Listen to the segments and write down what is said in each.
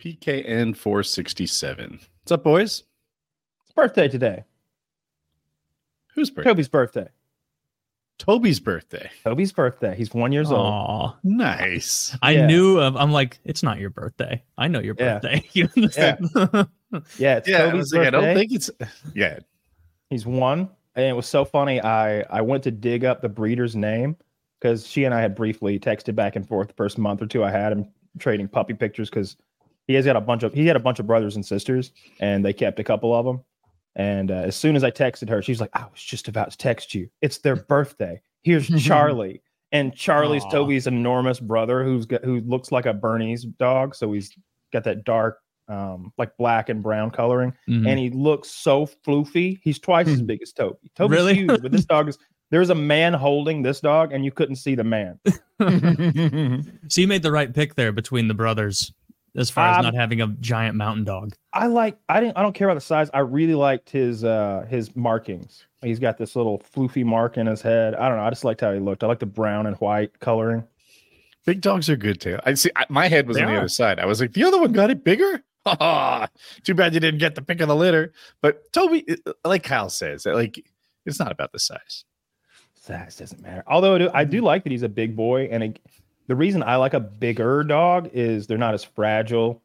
PKN 467. What's up, boys? It's birthday today. Whose birthday? Toby's birthday. Toby's birthday. Toby's birthday. He's one years old. Aw. Nice. I Yeah. knew of, I'm like, it's not your birthday. I know your Yeah. birthday. You understand? Yeah, it's Yeah, I Toby's was like, I birthday. don't think it's. Yeah. He's one, and it was so funny. I I went to dig up the breeder's name because she and I had briefly texted back and forth the first month or two. I had him trading puppy pictures because he has got a bunch of he had a bunch of brothers and sisters, and they kept a couple of them. And uh, as soon as I texted her, she's like, "I was just about to text you. It's their birthday. Here's Charlie." And Charlie's Aw. Toby's enormous brother, who's got, who looks like a Bernese dog. So he's got that dark, um, like black and brown coloring Mhm. and he looks so floofy. He's twice as big as Toby. Toby's Really? huge, but this dog is. There's a man holding this dog, and you couldn't see the man. so you made the right pick there between the brothers as far as Um, not having a giant mountain dog. I like. I didn't. I don't care about the size. I really liked his uh his markings. He's got this little floofy mark in his head. I don't know. I just liked how he looked. I like the brown and white coloring. Big dogs are good too. I see. I, my head was They on the are. other side. I was like, the other one got it bigger. Too bad you didn't get the pick of the litter. But Toby, uh, like Kyle says, like it's not about the size. Size doesn't matter. Although I do, I do like that he's a big boy, and it, the reason I like a bigger dog is they're not as fragile.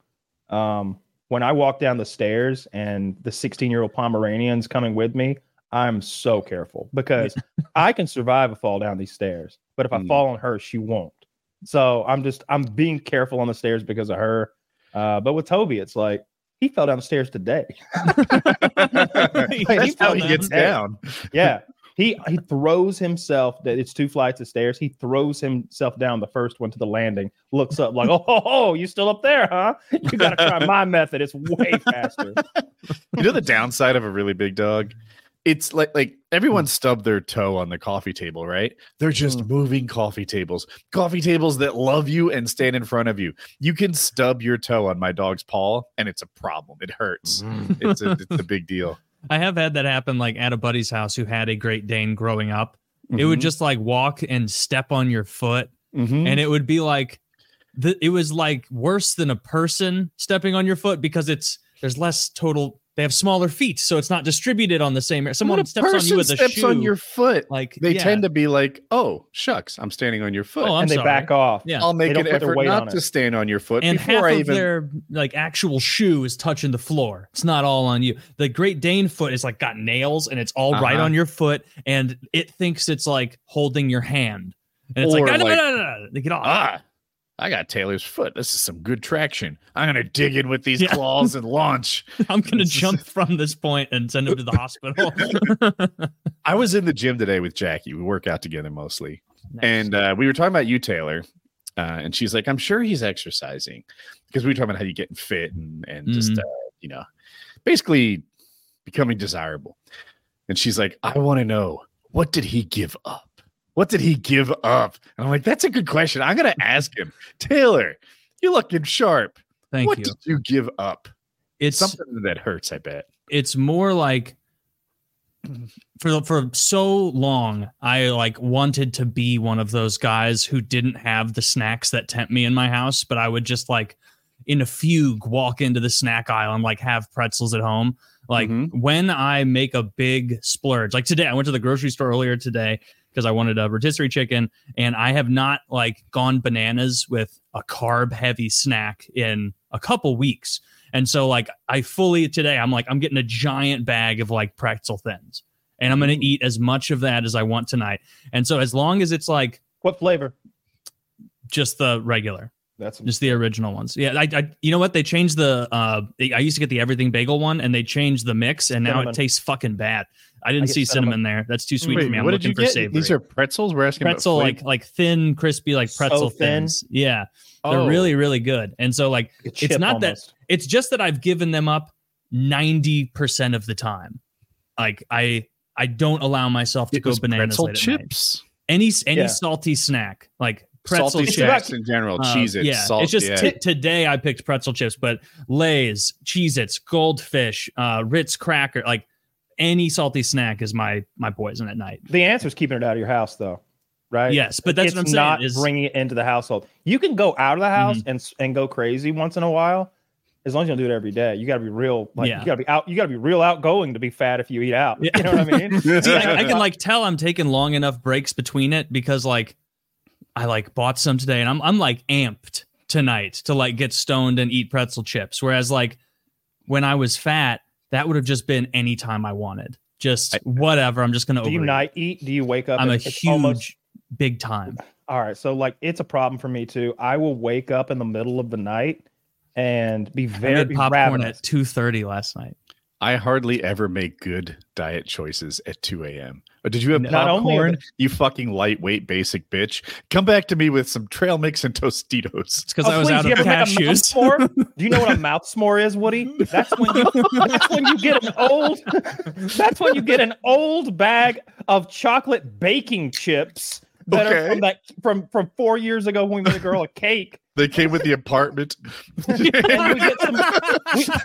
Um, when I walk down the stairs and the 16 year old Pomeranian's coming with me, I'm so careful because I can survive a fall down these stairs, but if I Mm. fall on her, she won't. So I'm just I'm being careful on the stairs because of her. Uh, but with Toby, it's like he fell down the stairs today. That's how fell he down. gets down. Yeah. He he throws himself that it's two flights of stairs. He throws himself down the first one to the landing, looks up like, oh, oh, oh you still up there, huh? You gotta try my method. It's way faster. You know the downside of a really big dog? It's like like everyone stubbed their toe on the coffee table, right? They're just Mm. moving coffee tables. Coffee tables that love you and stand in front of you. You can stub your toe on my dog's paw and it's a problem. It hurts. It's a, it's a big deal. I have had that happen like at a buddy's house who had a Great Dane growing up. It Mm-hmm. would just like walk and step on your foot, Mhm. and it would be like the, it was like worse than a person stepping on your foot because it's there's less total. They have smaller feet, so it's not distributed on the same. Someone a steps on you with a steps shoe. on your foot. like They yeah. tend to be like, "Oh, shucks, I'm standing on your foot." Oh, I'm and they sorry. back off. Yeah. I'll make They don't an effort not it. to stand on your foot and half I of even. their like actual shoe is touching the floor. It's not all on you. The Great Dane foot is like got nails and it's all right Uh-huh. on your foot, and it thinks it's like holding your hand. And it's Or like, "Ah, no, no, no, no, no, get off. Ah, I got Taylor's foot. This is some good traction. I'm gonna dig in with these Yeah. claws and launch. I'm gonna jump from this point and send him to the hospital. I was in the gym today with Jackie. We work out together mostly, Nice. and uh, we were talking about you, Taylor. Uh, and she's like, "I'm sure he's exercising," because we were talking about how you getting fit and and just Mhm. uh, you know, basically becoming desirable. And she's like, "I want to know what did he give up? What did he give up?" And I'm like, "That's a good question. I'm gonna ask him, Taylor. You're looking sharp. Thank what you. What did you give up? It's Something that hurts, I bet. it's more like for for so long I like wanted to be one of those guys who didn't have the snacks that tempt me in my house, but I would just like in a fugue walk into the snack aisle and like have pretzels at home. Like Mhm. when I make a big splurge, like today, I went to the grocery store earlier today because I wanted a rotisserie chicken, and I have not like gone bananas with a carb heavy snack in a couple weeks. And so like I fully today, I'm like, I'm getting a giant bag of like pretzel thins. And I'm gonna eat as much of that as I want tonight. And so as long as it's like What flavor? just the regular, That's just the original ones. Yeah, I, I you know what? They changed the uh I used to get the everything bagel one and they changed the mix and now Cinnamon. it tastes fucking bad. I didn't get see cinnamon. cinnamon. there. That's too sweet Wait, for me. I'm what did looking you for get? savory. These are pretzels. We're asking pretzel about like like thin, crispy, like So pretzel thin? thins. Yeah. flavor. They're Oh. really, really good. And so like a chip not that- it's just that I've given them up 90% of the time. Like I I don't allow myself to It go was bananas pretzel late at night. chips. Any any Yeah. salty snack, like pretzel salty chips. snacks in general, Uh, cheese it, yeah, salt. it's just yeah. t- today I picked pretzel chips, but Lay's, Cheez Its, Goldfish, uh, Ritz cracker, like any salty snack is my my poison at night. The answer is keeping it out of your house, though, right? Yes, but that's it's what I'm saying not is- bringing it into the household. You can go out of the house Mm-hmm. and and go crazy once in a while, as long as you don't do it every day, you got to be real. Like Yeah. you got to be out. You got to be real outgoing to be fat if you eat out. Yeah. You know what I mean? See, I, I can like tell I'm taking long enough breaks between it because like I like bought some today and I'm I'm like amped tonight to like get stoned and eat pretzel chips. Whereas like when I was fat, that would have just been any time I wanted. Just whatever. I'm just gonna do you overeat. night eat? Do you wake up? I'm a it's huge almost- big time. all right. So like, it's a problem for me too. I will wake up in the middle of the night and be I very made popcorn ravenous. at two thirty last night. I hardly ever make good diet choices at 2 a.m. But uh, did you have Not only are popcorn? You fucking lightweight basic bitch. Come back to me with some trail mix and Tostitos. It's because oh, I Oh, was please, out you of ever make a mouth cashews. s'more? Do you know what a mouth s'more is, Woody? That's when you that's when you get an old that's when you get an old bag of chocolate baking chips that are from that from from four years ago when we made a girl a cake. They came with the apartment. We get some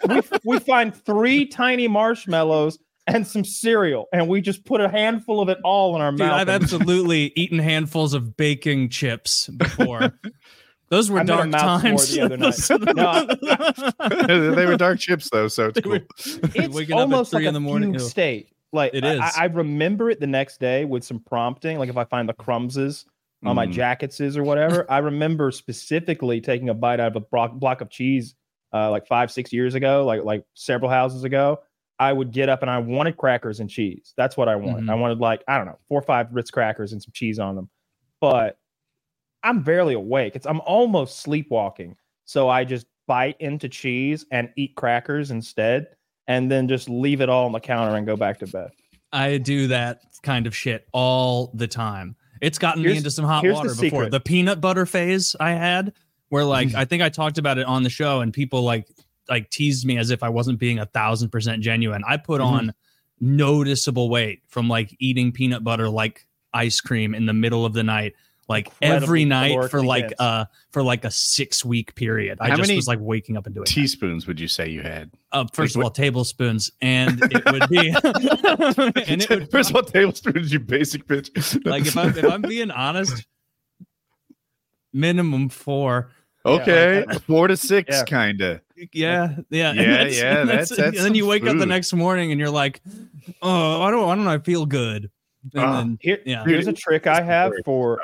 we, we, we find three tiny marshmallows and some cereal, and we just put a handful of it all in our Dude, mouth. I've absolutely eaten handfuls of baking chips before. Those were I dark times. the other night. No, they were dark chips though, so it's cool. were- it's Waking up at almost three like in the morning. fugue state. Like It I- I, I remember it the next day with some prompting. Like if I find the crumbses on my Mm. jackets or whatever, I remember specifically taking a bite out of a block, block of cheese uh, like five six years ago, like like several houses ago. I would get up and I wanted crackers and cheese. That's what I wanted. Mhm. I wanted like I don't know four or five Ritz crackers and some cheese on them, but I'm barely awake. It's I'm almost sleepwalking. So I just bite into cheese and eat crackers instead, and then just leave it all on the counter and go back to bed. I do that kind of shit all the time. It's gotten me into some hot here's the water before. The peanut butter phase I had, where like I think I talked about it on the show, and people like like teased me as if I wasn't being a thousand percent genuine. I put Mhm. on noticeable weight from like eating peanut butter like ice cream in the middle of the night, like every night for like dense. uh for like a six week period. I How just was like waking up and doing that. Teaspoons would you say you had? Uh, first like of all, tablespoons, and it would be and it would First of all, tablespoons, you basic bitch. like if I'm if I'm being honest, minimum four. okay, like- four to six, Yeah. kind of. Yeah, yeah, and Yeah, that's- yeah, and that's- that's and then you some wake up the next morning and you're like, oh, I don't, I don't I feel good? And Ah. then Here, Yeah. here's a trick I have Sorry. for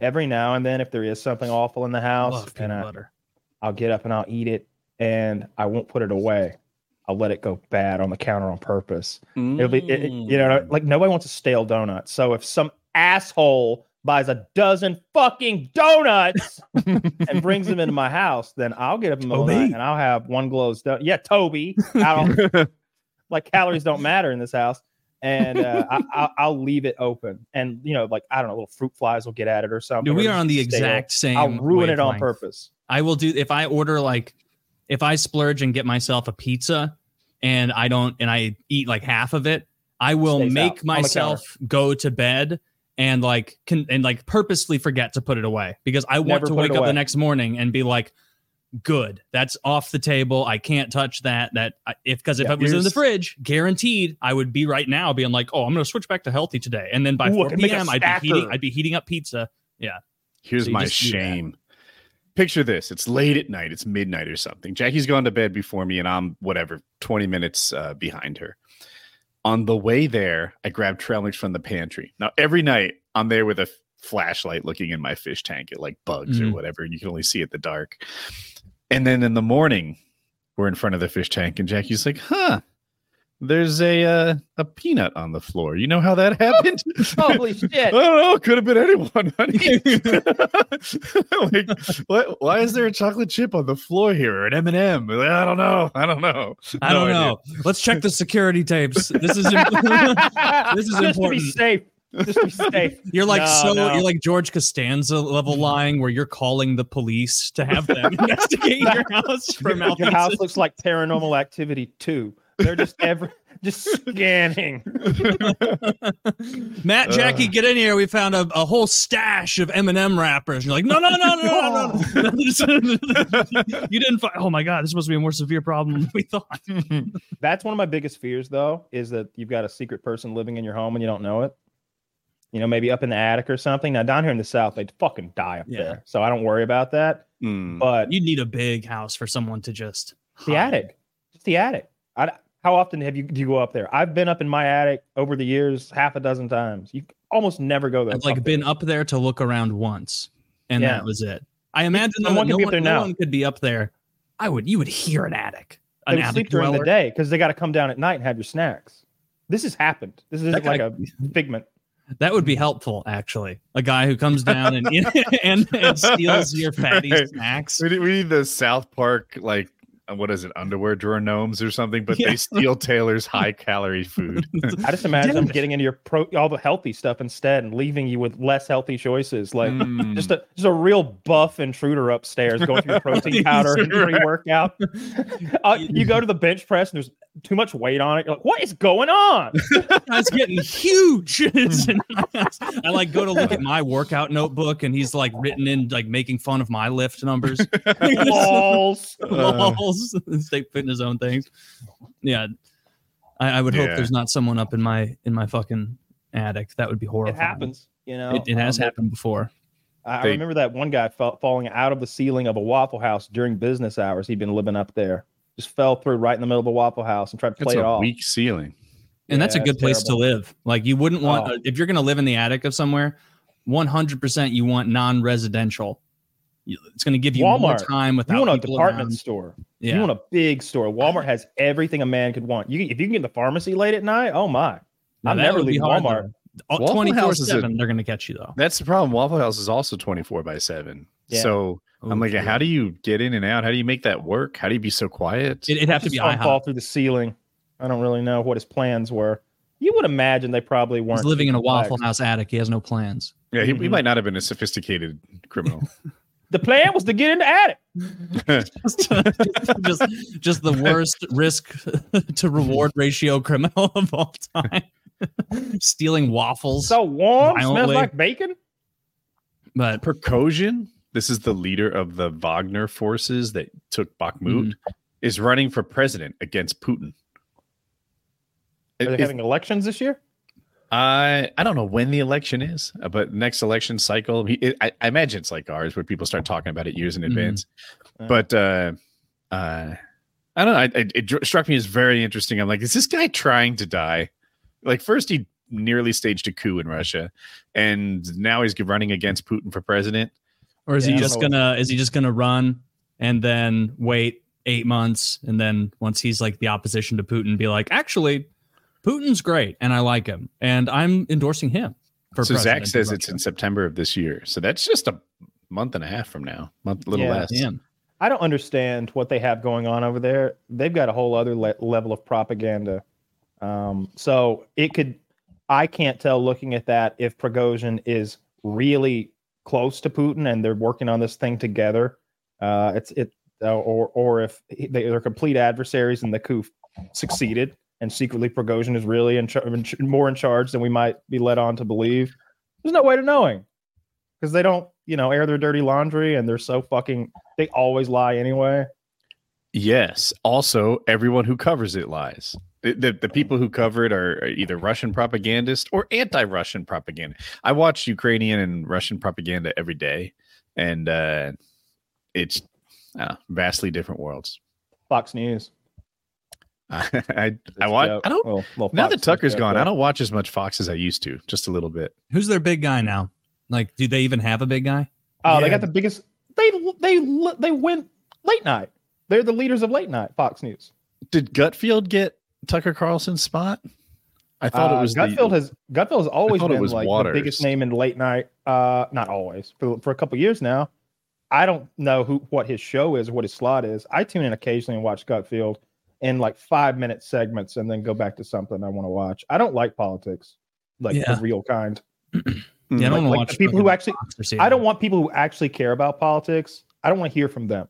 every now and then if there is something awful in the house, and I, butter. I'll get up and I'll eat it, and I won't put it away. I'll let it go bad on the counter on purpose. It'll be, it- you know, like nobody wants a stale donut. So if some asshole buys a dozen fucking donuts and brings them into my house, then I'll get up in the middle and I'll have one glow's donut. Yeah, Toby. I don't like calories don't matter in this house. And uh, I, I'll, I'll leave it open, and you know, like I don't know, little fruit flies will get at it or something. Dude, we are on the exact same. I'll ruin it on purpose. I will do if I order like if I splurge and get myself a pizza and I don't and I eat like half of it, I will Stays make myself go to bed and like can and like purposely forget to put it away because I want Never to wake up the next morning and be like good that's off the table i can't touch that that if because if Yeah, it was in the fridge guaranteed i would be right now being like oh i'm gonna switch back to healthy today and then by Ooh, 4 can make a p.m i'd be heating i'd be heating up pizza Yeah. Here's So my just do that. shame. Picture this: it's late at night, it's midnight or something. Jackie's gone to bed before me, and I'm whatever, 20 minutes uh, behind her. On the way there, I grab trail mix from the pantry. Now, every night I'm there with a flashlight looking in my fish tank at like bugs or Mhm. whatever, and you can only see it in the dark. And then in the morning, we're in front of the fish tank, and Jackie's like, huh. There's a uh, a peanut on the floor. You know how that happened? Holy shit! I don't know. Could have been anyone, honey. like, what, why is there a chocolate chip on the floor here or an M and m I don't know. I don't know. i No don't idea. know let's check the security tapes this is im- This is Just to important. be safe. Just be safe. You're like No, so no. you're like George Costanza level lying where you're calling the police to have them investigate your house for Your, your house looks like Paranormal Activity too. They're just every just scanning. Matt, Jackie, Uh. get in here. We found a, a whole stash of M&M wrappers. And you're like, no, no, no, no, no, no. you didn't find. Oh my god, this must be a more severe problem than we thought. That's one of my biggest fears, though, is that you've got a secret person living in your home and you don't know it. You know, maybe up in the attic or something. Now down here in the south, they'd fucking die up Yeah. there, so I don't worry about that. Hmm. But You need a big house for someone to just The high. attic, just the attic. I, how often have you do you go up there? I've been up in my attic over the years half a dozen times. You almost never go there. I've like up been there. up there to look around once, and Yeah. that was it. I imagine though someone that could no, one, there no now. one could be up there. I would. You would hear an attic. They An would attic sleep during the day because they got to come down at night and have your snacks. This has happened. This isn't like guy- a figment. That would be helpful, actually. A guy who comes down and and, and steals your fatty Right. snacks. We need, we need the South Park like uh, what is it underwear drawer gnomes or something, but Yeah. they steal Taylor's high calorie food. I just imagine them getting into your pro all the healthy stuff instead and leaving you with less healthy choices. Like Mm. just a just a real buff intruder upstairs going through your protein powder and pre workout. Uh, you go to the bench press and there's too much weight on it. You're like, what is going on? That's getting huge. I like go to look at my workout notebook, and he's like written in like making fun of my lift numbers. Balls. Lols. State putting his own things. Yeah, I, I would hope there's not someone up in my in my fucking attic. That would be horrible. It happens. You know, It, it has Um, happened before. I, I remember that one guy fell, falling out of the ceiling of a Waffle House during business hours. He'd been living up there. Just fell through right in the middle of a Waffle House and tried to It's play it off. weak ceiling. And that's a good place terrible. to live. Like you wouldn't want Oh. if you're going to live in the attic of somewhere. 100% you want non-residential. It's going to give you more Walmart. time without You want a department around. store. Yeah. You want a big store. Walmart has everything a man could want. You if you can get the pharmacy late at night, oh my. Now, I'm never would be leaving hard, Walmart. though. Waffle Twenty four House is a- seven, they're going to catch you though. That's the problem. Waffle House is also 24 by 7. Yeah. So I'm like, true. how do you get in and out? How do you make that work? How do you be so quiet? It, it'd have to be saw fall through the ceiling. I don't really know what his plans were. You would imagine they probably weren't. He's living in a Waffle complex. House attic. He has no plans. yeah, he, he Mhm. might not have been a sophisticated criminal. The plan was to get in the attic. just, just, just the worst risk to reward ratio criminal of all time. Stealing waffles. So warm, smells like bacon. but Prigozhin, this is the leader of the Wagner forces that took Bakhmut, Mhm. is running for president against Putin. Are they Is- having elections this year? I I don't know when the election is, uh, but next election cycle, he, it, I, I imagine it's like ours, where people start talking about it years in Mhm. advance. Uh. But uh, uh, I don't know. I, I, it struck me as very interesting. I'm like, is this guy trying to die? Like, first he nearly staged a coup in Russia, and now he's running against Putin for president. Or is Yeah, he just gonna is he just gonna run and then wait eight months and then once he's like the opposition to Putin, be like, actually, Putin's great and I like him and I'm endorsing him. For so Zach president says it's in September of this year, so that's just a month and a half from now, month, little Yeah. less. Damn. I don't understand what they have going on over there. They've got a whole other le- level of propaganda. Um, so it could, I can't tell looking at that if Prigozhin is really close to Putin and they're working on this thing together. Uh, it's it, uh, or or if they, they're complete adversaries and the coup succeeded and secretly Prigozhin is really in, char- in ch- more in charge than we might be led on to believe. There's no way to knowing because they don't, you know, air their dirty laundry and they're so fucking. They always lie anyway. Yes. Also, everyone who covers it lies. The, the, the people who cover it are are either Russian propagandists or anti-Russian propaganda. I watch Ukrainian and Russian propaganda every day, and uh, it's uh, vastly different worlds. Fox News. I I, Just I want. joke. I don't. Well, well, Now that News Tucker's joke, gone, but I don't watch as much Fox as I used to. Just a little bit. Who's their big guy now? Like, do they even have a big guy? Oh, they got the biggest. They they they went late night. They're the leaders of late night. Fox News. Did Gutfeld get Tucker Carlson's spot? I thought Uh, it was the- Gutfeld has Gutfeld has always been was like Watters. the biggest name in late night. Uh, not always for for a couple years now. I don't know who what his show is or what his slot is. I tune in occasionally and watch Gutfeld in like five minute segments and then go back to something I want to watch. I don't like politics, like Yeah. the real kind. Yeah, I don't Like- want like watch people who actually- I don't want people who actually care about politics. I don't want to hear from them.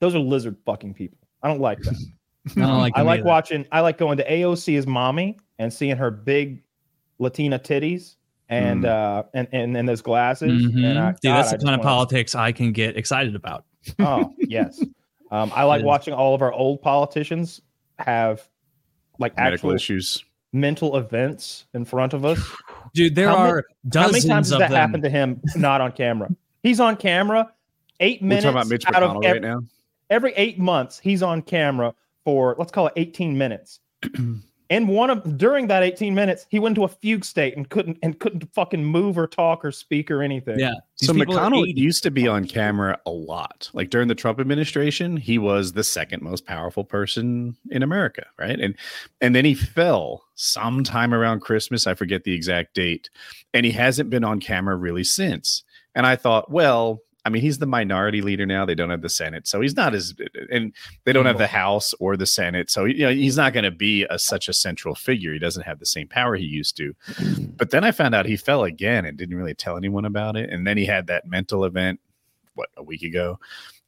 Those are lizard fucking people. I don't like that. I don't like. I like either. watching. I like going to AOC's mommy and seeing her big Latina titties and uh and and, and those glasses. Mhm. And I, Dude, God, that's the just kind of wanna- politics I can get excited about. Oh yes. Um, I like watching all of our old politicians have like medical actual issues. mental events in front of us. Dude, there How many- are How many dozens times has that them. happened to him not on camera? He's on camera eight We're minutes talking about Mitch out of McConnell ev- right now. every eight months he's on camera for let's call it 18 minutes. and one of during that 18 minutes, he went into a fugue state and couldn't and couldn't fucking move or talk or speak or anything. Yeah. These so McConnell used to be on camera a lot. Like during the Trump administration, he was the second most powerful person in America, right? And and then he fell sometime around Christmas, I forget the exact date, and he hasn't been on camera really since. And I thought, well, I mean, he's the minority leader now. They don't have the Senate, so he's not as, and they don't have the House or the Senate, so you know he's not going to be a, such a central figure. He doesn't have the same power he used to. But then I found out he fell again and didn't really tell anyone about it. And then he had that mental event, what a week ago,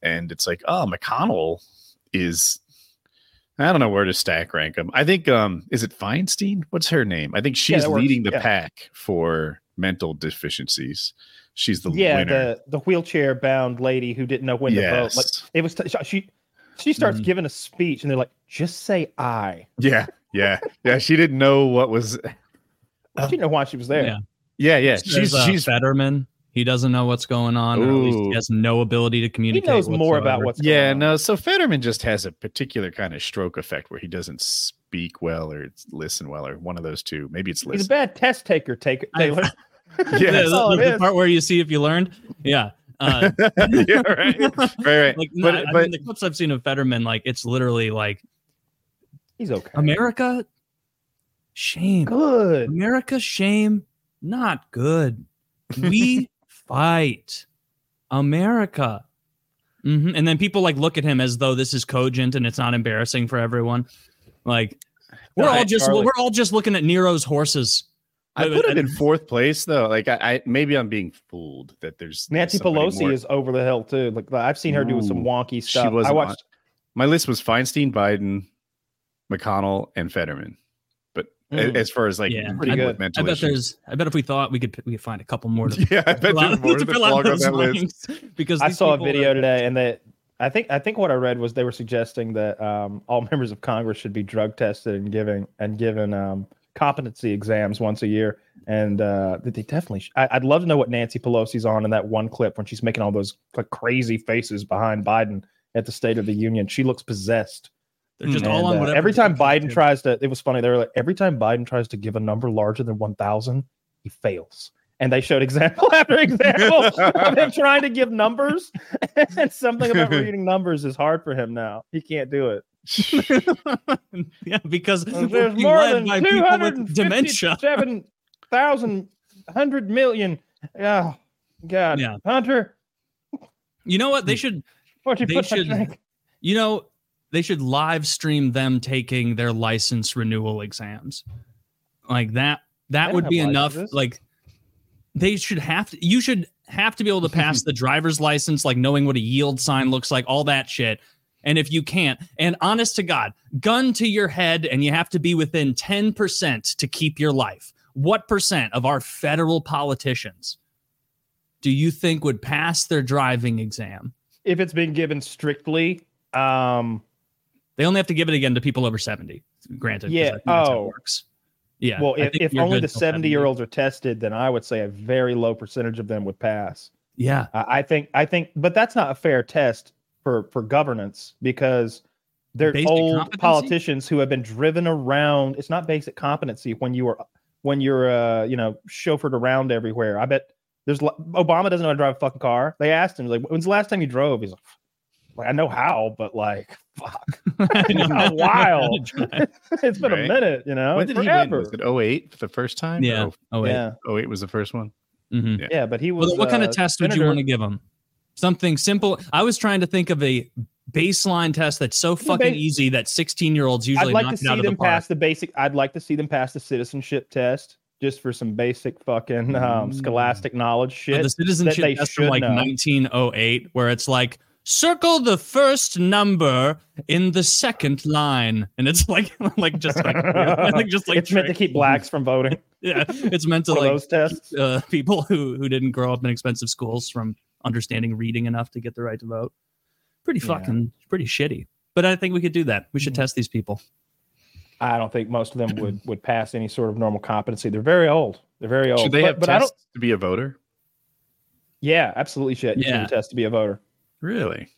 and it's like, oh, McConnell is. I don't know where to stack rank him. I think um is it Feinstein? What's her name? I think she's works. leading the Yeah. pack for mental deficiencies. She's the yeah, winner. the the wheelchair bound lady who didn't know when to vote. Like it was she she starts Mhm. giving a speech and they're like, just say I. yeah. Yeah. Yeah. She didn't know what was She didn't know why she was there. Yeah. Yeah, yeah. She's uh, she's Fetterman. He doesn't know what's going on, or at least he has no ability to communicate. He communicate. knows more about what's yeah, going on. no. So Fetterman just has a particular kind of stroke effect where he doesn't speak well or listen well or one of those two. Maybe it's He's a bad test taker, take I- Taylor. Yeah, the, the- the part where you see if you learned. Yeah. Uh, yeah, right, right, right. like, but no, I mean, the clips I've seen of Fetterman, like it's literally like He's okay. America, shame. good. America, shame, not good. We fight America. Mhm. And then people like look at him as though this is cogent and it's not embarrassing for everyone. Like we're Right, all just Charlie. we're all just looking at Nero's horses. I put him and- in fourth place though. Like I, I maybe I'm being fooled that there's Nancy Pelosi more- is over the hill too. Like I've seen her do some Ooh, wonky she stuff. wasn't I on- watched. My list was Feinstein, Biden, McConnell, and Fetterman. But Mm. as far as like Yeah, Pretty I, good. I mental bet issues. there's I bet if we thought we could we could find a couple more to yeah, I bet fill there's more to to fill out on those that list. because I saw a video are- today, and that I think I think what I read was they were suggesting that um, all members of Congress should be drug tested and giving and given um, competency exams once a year. And uh, they definitely. Sh- I, I'd love to know what Nancy Pelosi's on in that one clip when she's making all those like crazy faces behind Biden at the State of the Union. She looks possessed. They're just And, all on uh, every time Biden do. tries to, it was funny. They were like, every time Biden tries to give a number larger than 1,000, he fails. And they showed example after example of him trying to give numbers. and something about reading numbers is hard for him now. He can't do it. yeah, because There's more than by people with dementia. 257,000, 100 million. Oh, God. Yeah. Hunter, You know what? They hmm. should. what'd you They should- You know, they should live stream them taking their license renewal exams. Like that. That would be enough. licenses. Like they should have to. You should have to be able to pass the driver's license, like knowing what a yield sign looks like, all that shit. And if you can't, and honest to God, gun to your head, and you have to be within 10% to keep your life. What percent of our federal politicians do you think would pass their driving exam? If it's been given strictly, um, They only have to give it again to people over 70. granted. Yeah, I think that's how it oh. works. Yeah. well, if, if only the 70 year olds are tested, then I would say a very low percentage of them would pass. Yeah. I I think I think, but that's not a fair test for for governance because they're Basic old competency? politicians who have been driven around. It's not basic competency when you are when you're uh you know chauffeured around everywhere. I bet there's Obama doesn't know how to drive a fucking car. They asked him like, when's the last time you drove? He's like, like I know how, but like, fuck, I know. a while. It's been Right. a minute, you know. when did he forever. win? Was it 08 for the first time? Yeah. Or Oh, wait. yeah, 08 was the first one. Mhm. yeah, but he was. Well, what kind of uh, test would you want to give them? Something simple. I was trying to think of a baseline test that's so fucking easy that 16 year olds usually I'd like to see the them park. pass the basic. I'd like to see them pass the citizenship test just for some basic fucking um, scholastic knowledge shit. the citizenship they test from like know. 1908, where it's like circle the first number in the second line, and it's like like just like, like just like it's meant to keep blacks from voting. yeah, it's meant to like those tests. uh, people who who didn't grow up in expensive schools from understanding reading enough to get the right to vote. Pretty Yeah. fucking pretty shitty. But I think we could do that. We should Mhm. test these people. I don't think most of them would would pass any sort of normal competency. They're very old. They're very old. Should they but, have but I don't. tests to be a voter? Yeah, absolutely. Shit. You Yeah. should test to be a voter. Really?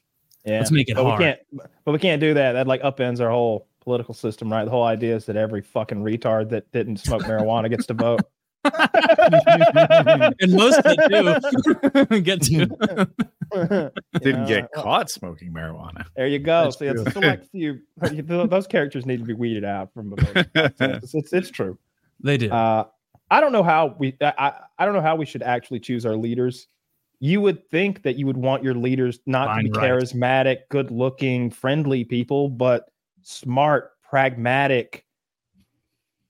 Yeah, Let's make it but hard. we can't. But we can't do that. That like upends our whole political system, right? The whole idea is that every fucking retard that didn't smoke marijuana gets to vote. and most that do get to. Didn't get caught smoking marijuana. There you go. That's See, it's true. select few. Those characters need to be weeded out from the vote. It's, it's, it's true. They do. Uh, I don't know how we. I, I I don't know how we should actually choose our leaders. You would think that you would want your leaders not Fine, to be right. charismatic, good-looking, friendly people, but smart, pragmatic,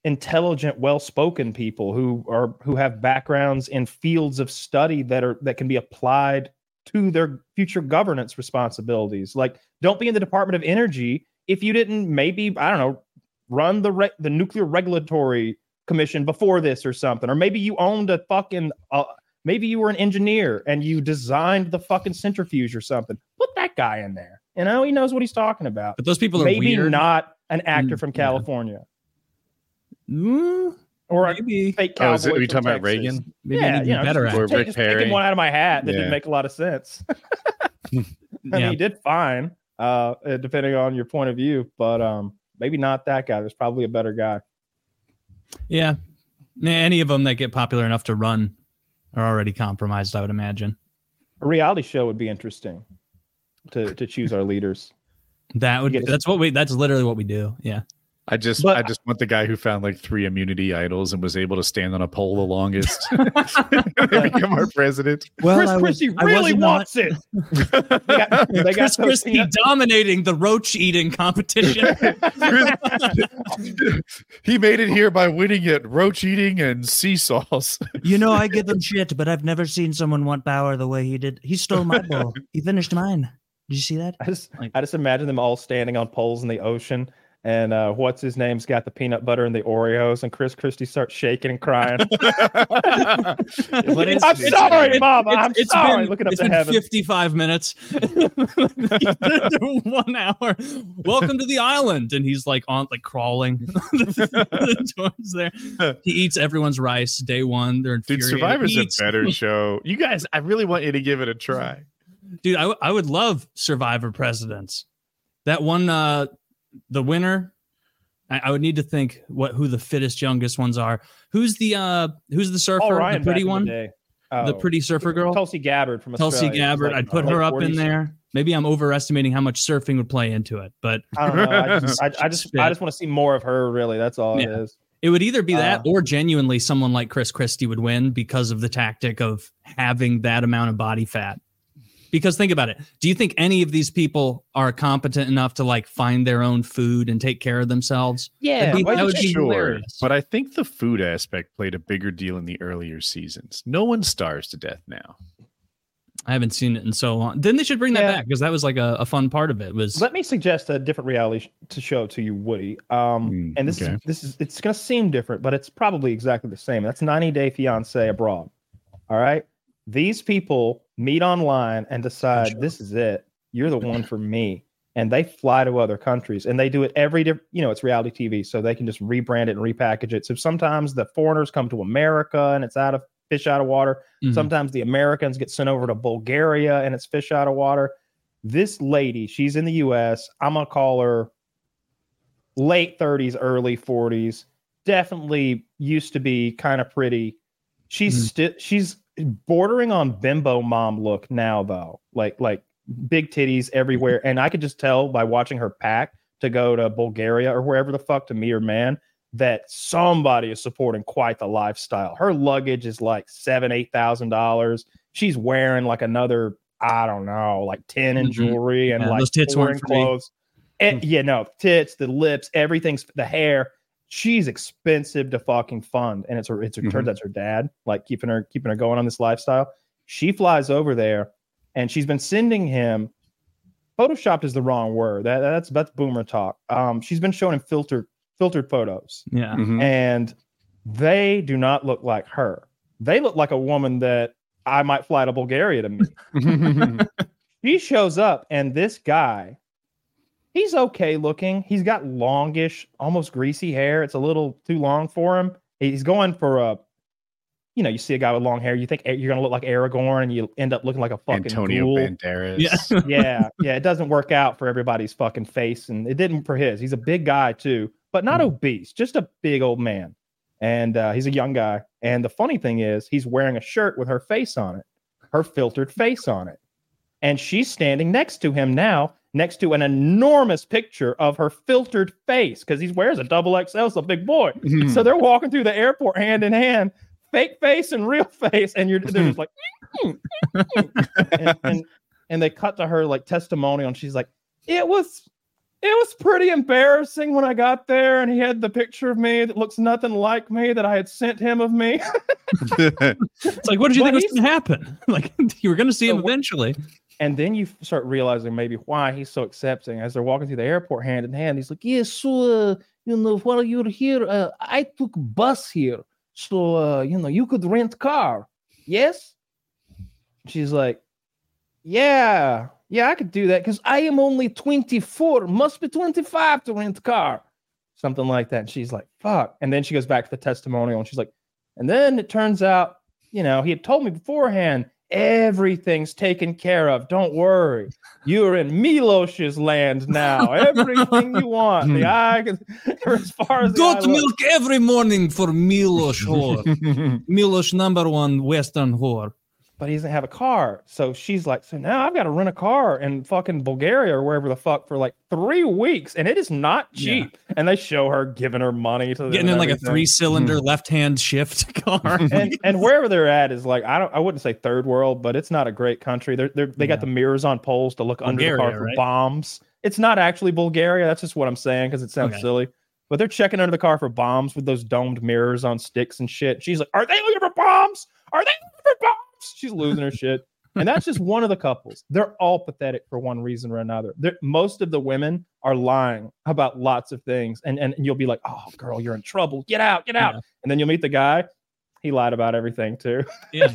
intelligent, well-spoken people who are who have backgrounds in fields of study that are that can be applied to their future governance responsibilities. Like, don't be in the Department of Energy if you didn't maybe I don't know run the re- the nuclear regulatory commission before this or something, or maybe you owned a fucking uh, maybe you were an engineer and you designed the fucking centrifuge or something. Put that guy in there. You know, he knows what he's talking about. but those people are Maybe weird. not an actor Mm, from yeah. California Mm, or a maybe. fake Oh, is it, are you from talking about Reagan? Maybe yeah, you know, better just, Or. Rick just Perry. picking one out of my hat that Yeah. didn't make a lot of sense. I Yeah. mean, he did fine, uh, uh, depending on your point of view, but um, maybe not that guy. There's probably a better guy. Yeah. Nah, Any of them that get popular enough to run are already compromised, I would imagine. A reality show would be interesting to to choose our leaders. That would that's what we that's literally what we do. Yeah. I just But- I just want the guy who found like three immunity idols and was able to stand on a pole the longest. they become our president. Well, Chris Christie really wants it. They got, they Chris those Christie peanut- dominating the roach eating competition. he made it here by winning at roach eating and seesaws. You know, I give him shit, but I've never seen someone want power the way he did. He stole my bowl. He finished mine. Did you see that? I just, Like- I just imagine them all standing on poles in the ocean, and uh, what's his name's got the peanut butter and the Oreos, and Chris Christie starts shaking and crying. What is- I'm it's- sorry, it's- Mama. it's- I'm it's sorry. Been, Looking up it's to been heaven. 55 minutes. One hour. Welcome to the island. And he's like on like crawling towards there. He eats everyone's rice day one. They're Dude. Survivor's a better show. You guys, I really want you to give it a try. dude. I, w- I would love Survivor presidents. That one, uh, the winner. I, I would need to think what who the fittest youngest ones are. Who's the uh who's the surfer? Ryan, the pretty one, the, day. the Oh. pretty surfer girl. Tulsi Gabbard from Tulsi Australia. She's Gabbard. like I'd put late her up in there. Maybe I'm overestimating how much surfing would play into it, but I don't know. I just, I, I just, I just want to see more of her. Really, that's all it Yeah. is. it would either be that Uh, or genuinely someone like Chris Christie would win because of the tactic of having that amount of body fat. Because think about it. Do you think any of these people are competent enough to like find their own food and take care of themselves? Yeah, That'd be- that would be sure, hilarious. but I think the food aspect played a bigger deal in the earlier seasons. No one starves to death now. I haven't seen it in so long. Then they should bring that Yeah. back because that was like a, a fun part of it. Was Let me suggest a different reality sh- to show to you, Woody. Um, Mm, and this okay. is this is it's going to seem different, but it's probably exactly the same. That's 90 Day Fiance abroad. All right, these people meet online and decide this is it. You're the one for me, and they fly to other countries and they do it every different. You know, it's reality TV, so they can just rebrand it and repackage it. So sometimes the foreigners come to America and it's out of fish out of water. Mhm. Sometimes the Americans get sent over to Bulgaria and it's fish out of water. This lady, she's in the US. I'm going to call her late 30s, early 40s. Definitely used to be kind of pretty. She's Mhm. still she's bordering on bimbo mom look now though. Like like big titties everywhere and I could just tell by watching her pack to go to Bulgaria or wherever the fuck to meet her man that somebody is supporting quite the lifestyle. Her luggage is like seven, eight thousand dollars. She's wearing like another, I don't know, like 10 in Mhm. jewelry and Yeah, like those tits weren't clothes. And, yeah, no, tits, the lips, everything's the hair. She's expensive to fucking fund. And it's her, it's her turns Mhm. out it's her dad, like keeping her, keeping her going on this lifestyle. She flies over there and she's been sending him photoshopped is the wrong word. That, that's that's boomer talk. Um, she's been showing him filtered filtered photos, yeah. Mhm. and they do not look like her. They look like a woman that I might fly to Bulgaria to meet. he shows up, and this guy, he's okay looking. He's got longish, almost greasy hair. It's a little too long for him. He's going for a, you know, you see a guy with long hair, you think you're gonna look like Aragorn, and you end up looking like a fucking Antonio ghoul. Banderas. Yeah. yeah, yeah, it doesn't work out for everybody's fucking face, and it didn't for his. He's a big guy too, but not Mhm. obese, just a big old man, and uh, he's a young guy. And the funny thing is, he's wearing a shirt with her face on it, her filtered face on it, and she's standing next to him now, next to an enormous picture of her filtered face because he wears a double XL, so big boy. Mm-hmm. So they're walking through the airport hand in hand, fake face and real face, and you're they're just like, and, and and they cut to her like testimonial, and she's like, it was. It was pretty embarrassing when I got there and he had the picture of me that looks nothing like me that I had sent him of me. It's like, what did you But think was going to happen? Like, you were going to see So him eventually. And then you start realizing maybe why he's so accepting as they're walking through the airport hand in hand. He's like, Yes, so, uh, you know, while you're here, uh, I took bus here. So, uh, you know, you could rent car. Yes? She's like, Yeah, yeah, I could do that because I am only 24, must be 25 to rent car. Something like that. And she's like, Fuck. And then she goes back to the testimonial and she's like, And then it turns out, you know, he had told me beforehand everything's taken care of. Don't worry. You're in Milos's land now. Everything you want. Hmm. The eye, can- as far as eye Goat milk every morning for Milos whore. Milos number one Western whore. But he doesn't have a car. So she's like, so now I've got to rent a car in fucking Bulgaria or wherever the fuck for like three weeks, and it is not Yeah. cheap. And they show her giving her money to them Getting and in like a three cylinder hmm. left hand shift car. and and wherever they're at is like I don't I wouldn't say third world, but it's not a great country. They're, they're they got Yeah. the mirrors on poles to look under the car for right? bombs. It's not actually Bulgaria. That's just what I'm saying because it sounds Okay. silly. But they're checking under the car for bombs with those domed mirrors on sticks and shit. She's like, "Are they looking for bombs? Are they looking for bombs?" She's losing her shit. And that's just one of the couples. They're all pathetic for one reason or another. They're, most of the women are lying about lots of things, and, and you'll be like, "Oh, girl, you're in trouble. Get out, get out." Yeah. And then you'll meet the guy. He lied about everything too. yeah.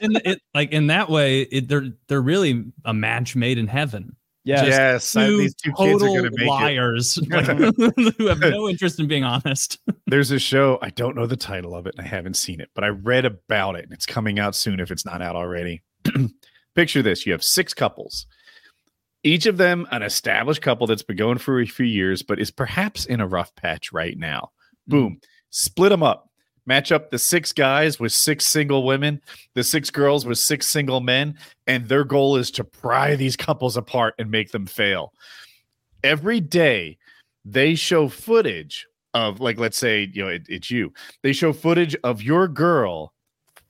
And it, like in that way, it, they're they're really a match made in heaven. Yeah. Yes, Two these two kids are going to make it. liars like, who have no interest in being honest. There's a show. I don't know the title of it, and I haven't seen it, but I read about it, and it's coming out soon if it's not out already. Picture this: you have six couples, each of them an established couple that's been going for a few years, but is perhaps in a rough patch right now. Hmm. Boom, split them up. Match up the six guys with six single women, the six girls with six single men, and their goal is to pry these couples apart and make them fail. Every day, they show footage of like let's say you know it, it's you they show footage of your girl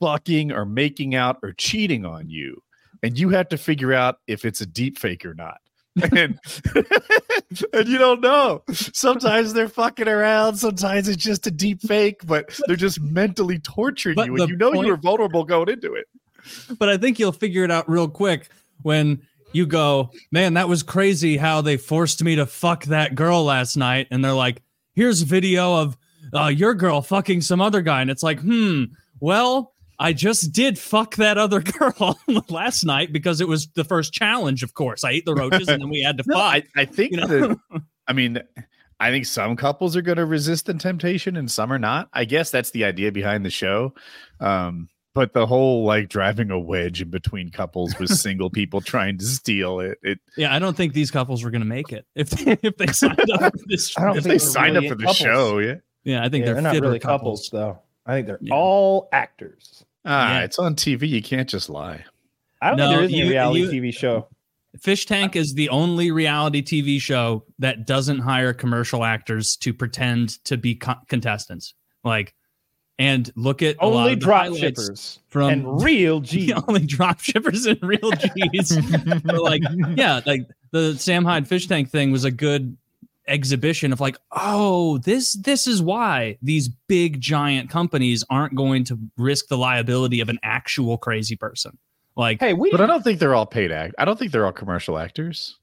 fucking or making out or cheating on you and you have to figure out if it's a deep fake or not and, and you don't know sometimes they're fucking around sometimes it's just a deep fake but they're just mentally torturing But you and you know point- you were vulnerable going into it but I think you'll figure it out real quick when you go, man, that was crazy how they forced me to fuck that girl last night. And they're like, here's a video of uh, your girl fucking some other guy. And it's like, hmm, well, I just did fuck that other girl last night because it was the first challenge, of course. I ate the roaches and then we had to no, fuck. I, I think you know? that I mean, I think some couples are going to resist the temptation and some are not. I guess that's the idea behind the show. Um, but the whole like driving a wedge in between couples with single people trying to steal it, it yeah, I don't think these couples were going to make it if they, if they signed up for this. I don't if think they they're signed really up for the couples. show, yeah. Yeah, I think Yeah, they're, they're not fitter really couples. though. I think they're Yeah. all actors. Ah, Yeah. it's on TV. You can't just lie. I don't No, think there is any you- reality you- TV show. Fish Tank is the only reality TV show that doesn't hire commercial actors to pretend to be co- contestants. Like, and look at a lot Only of drop highlights shippers from and real G. the only drop shippers and real G's. Like, yeah, like the Sam Hyde Fish Tank thing was a good exhibition of like, oh, this this is why these big giant companies aren't going to risk the liability of an actual crazy person. Like Hey, we But I don't think they're all paid act. I don't think they're all commercial actors.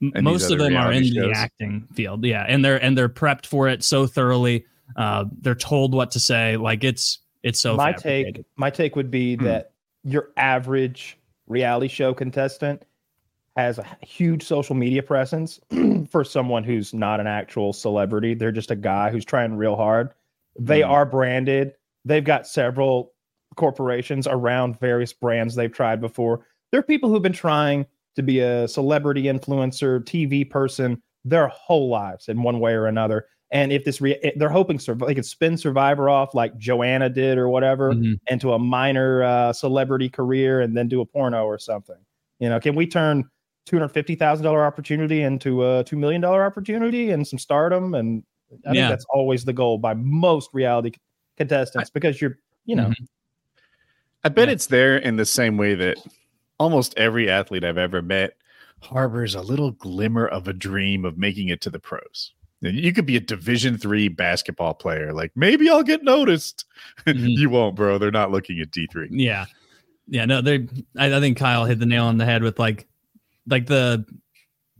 Most of them are in reality the acting field yeah and they're and they're prepped for it so thoroughly uh they're told what to say like it's it's so my fabricated. take my take would be Hmm. that your average reality show contestant has a huge social media presence for someone who's not an actual celebrity they're just a guy who's trying real hard they Hmm. are branded they've got several corporations around various brands they've tried before. There are people who've been trying to be a celebrity influencer, TV person their whole lives in one way or another. And if this, re- they're hoping sur- they could spin Survivor off like Joanna did or whatever Mhm. into a minor uh, celebrity career and then do a porno or something. You know, can we turn two hundred fifty thousand dollar opportunity into a two million dollar opportunity and some stardom? And I Yeah. think that's always the goal by most reality contestants because you're, you know, Mhm. I bet Yeah. it's there in the same way that almost every athlete I've ever met harbors a little glimmer of a dream of making it to the pros. You could be a Division three basketball player, like maybe I'll get noticed. Mhm. you won't, bro. They're not looking at D three. Yeah. Yeah. No, they I, I think Kyle hit the nail on the head with like like the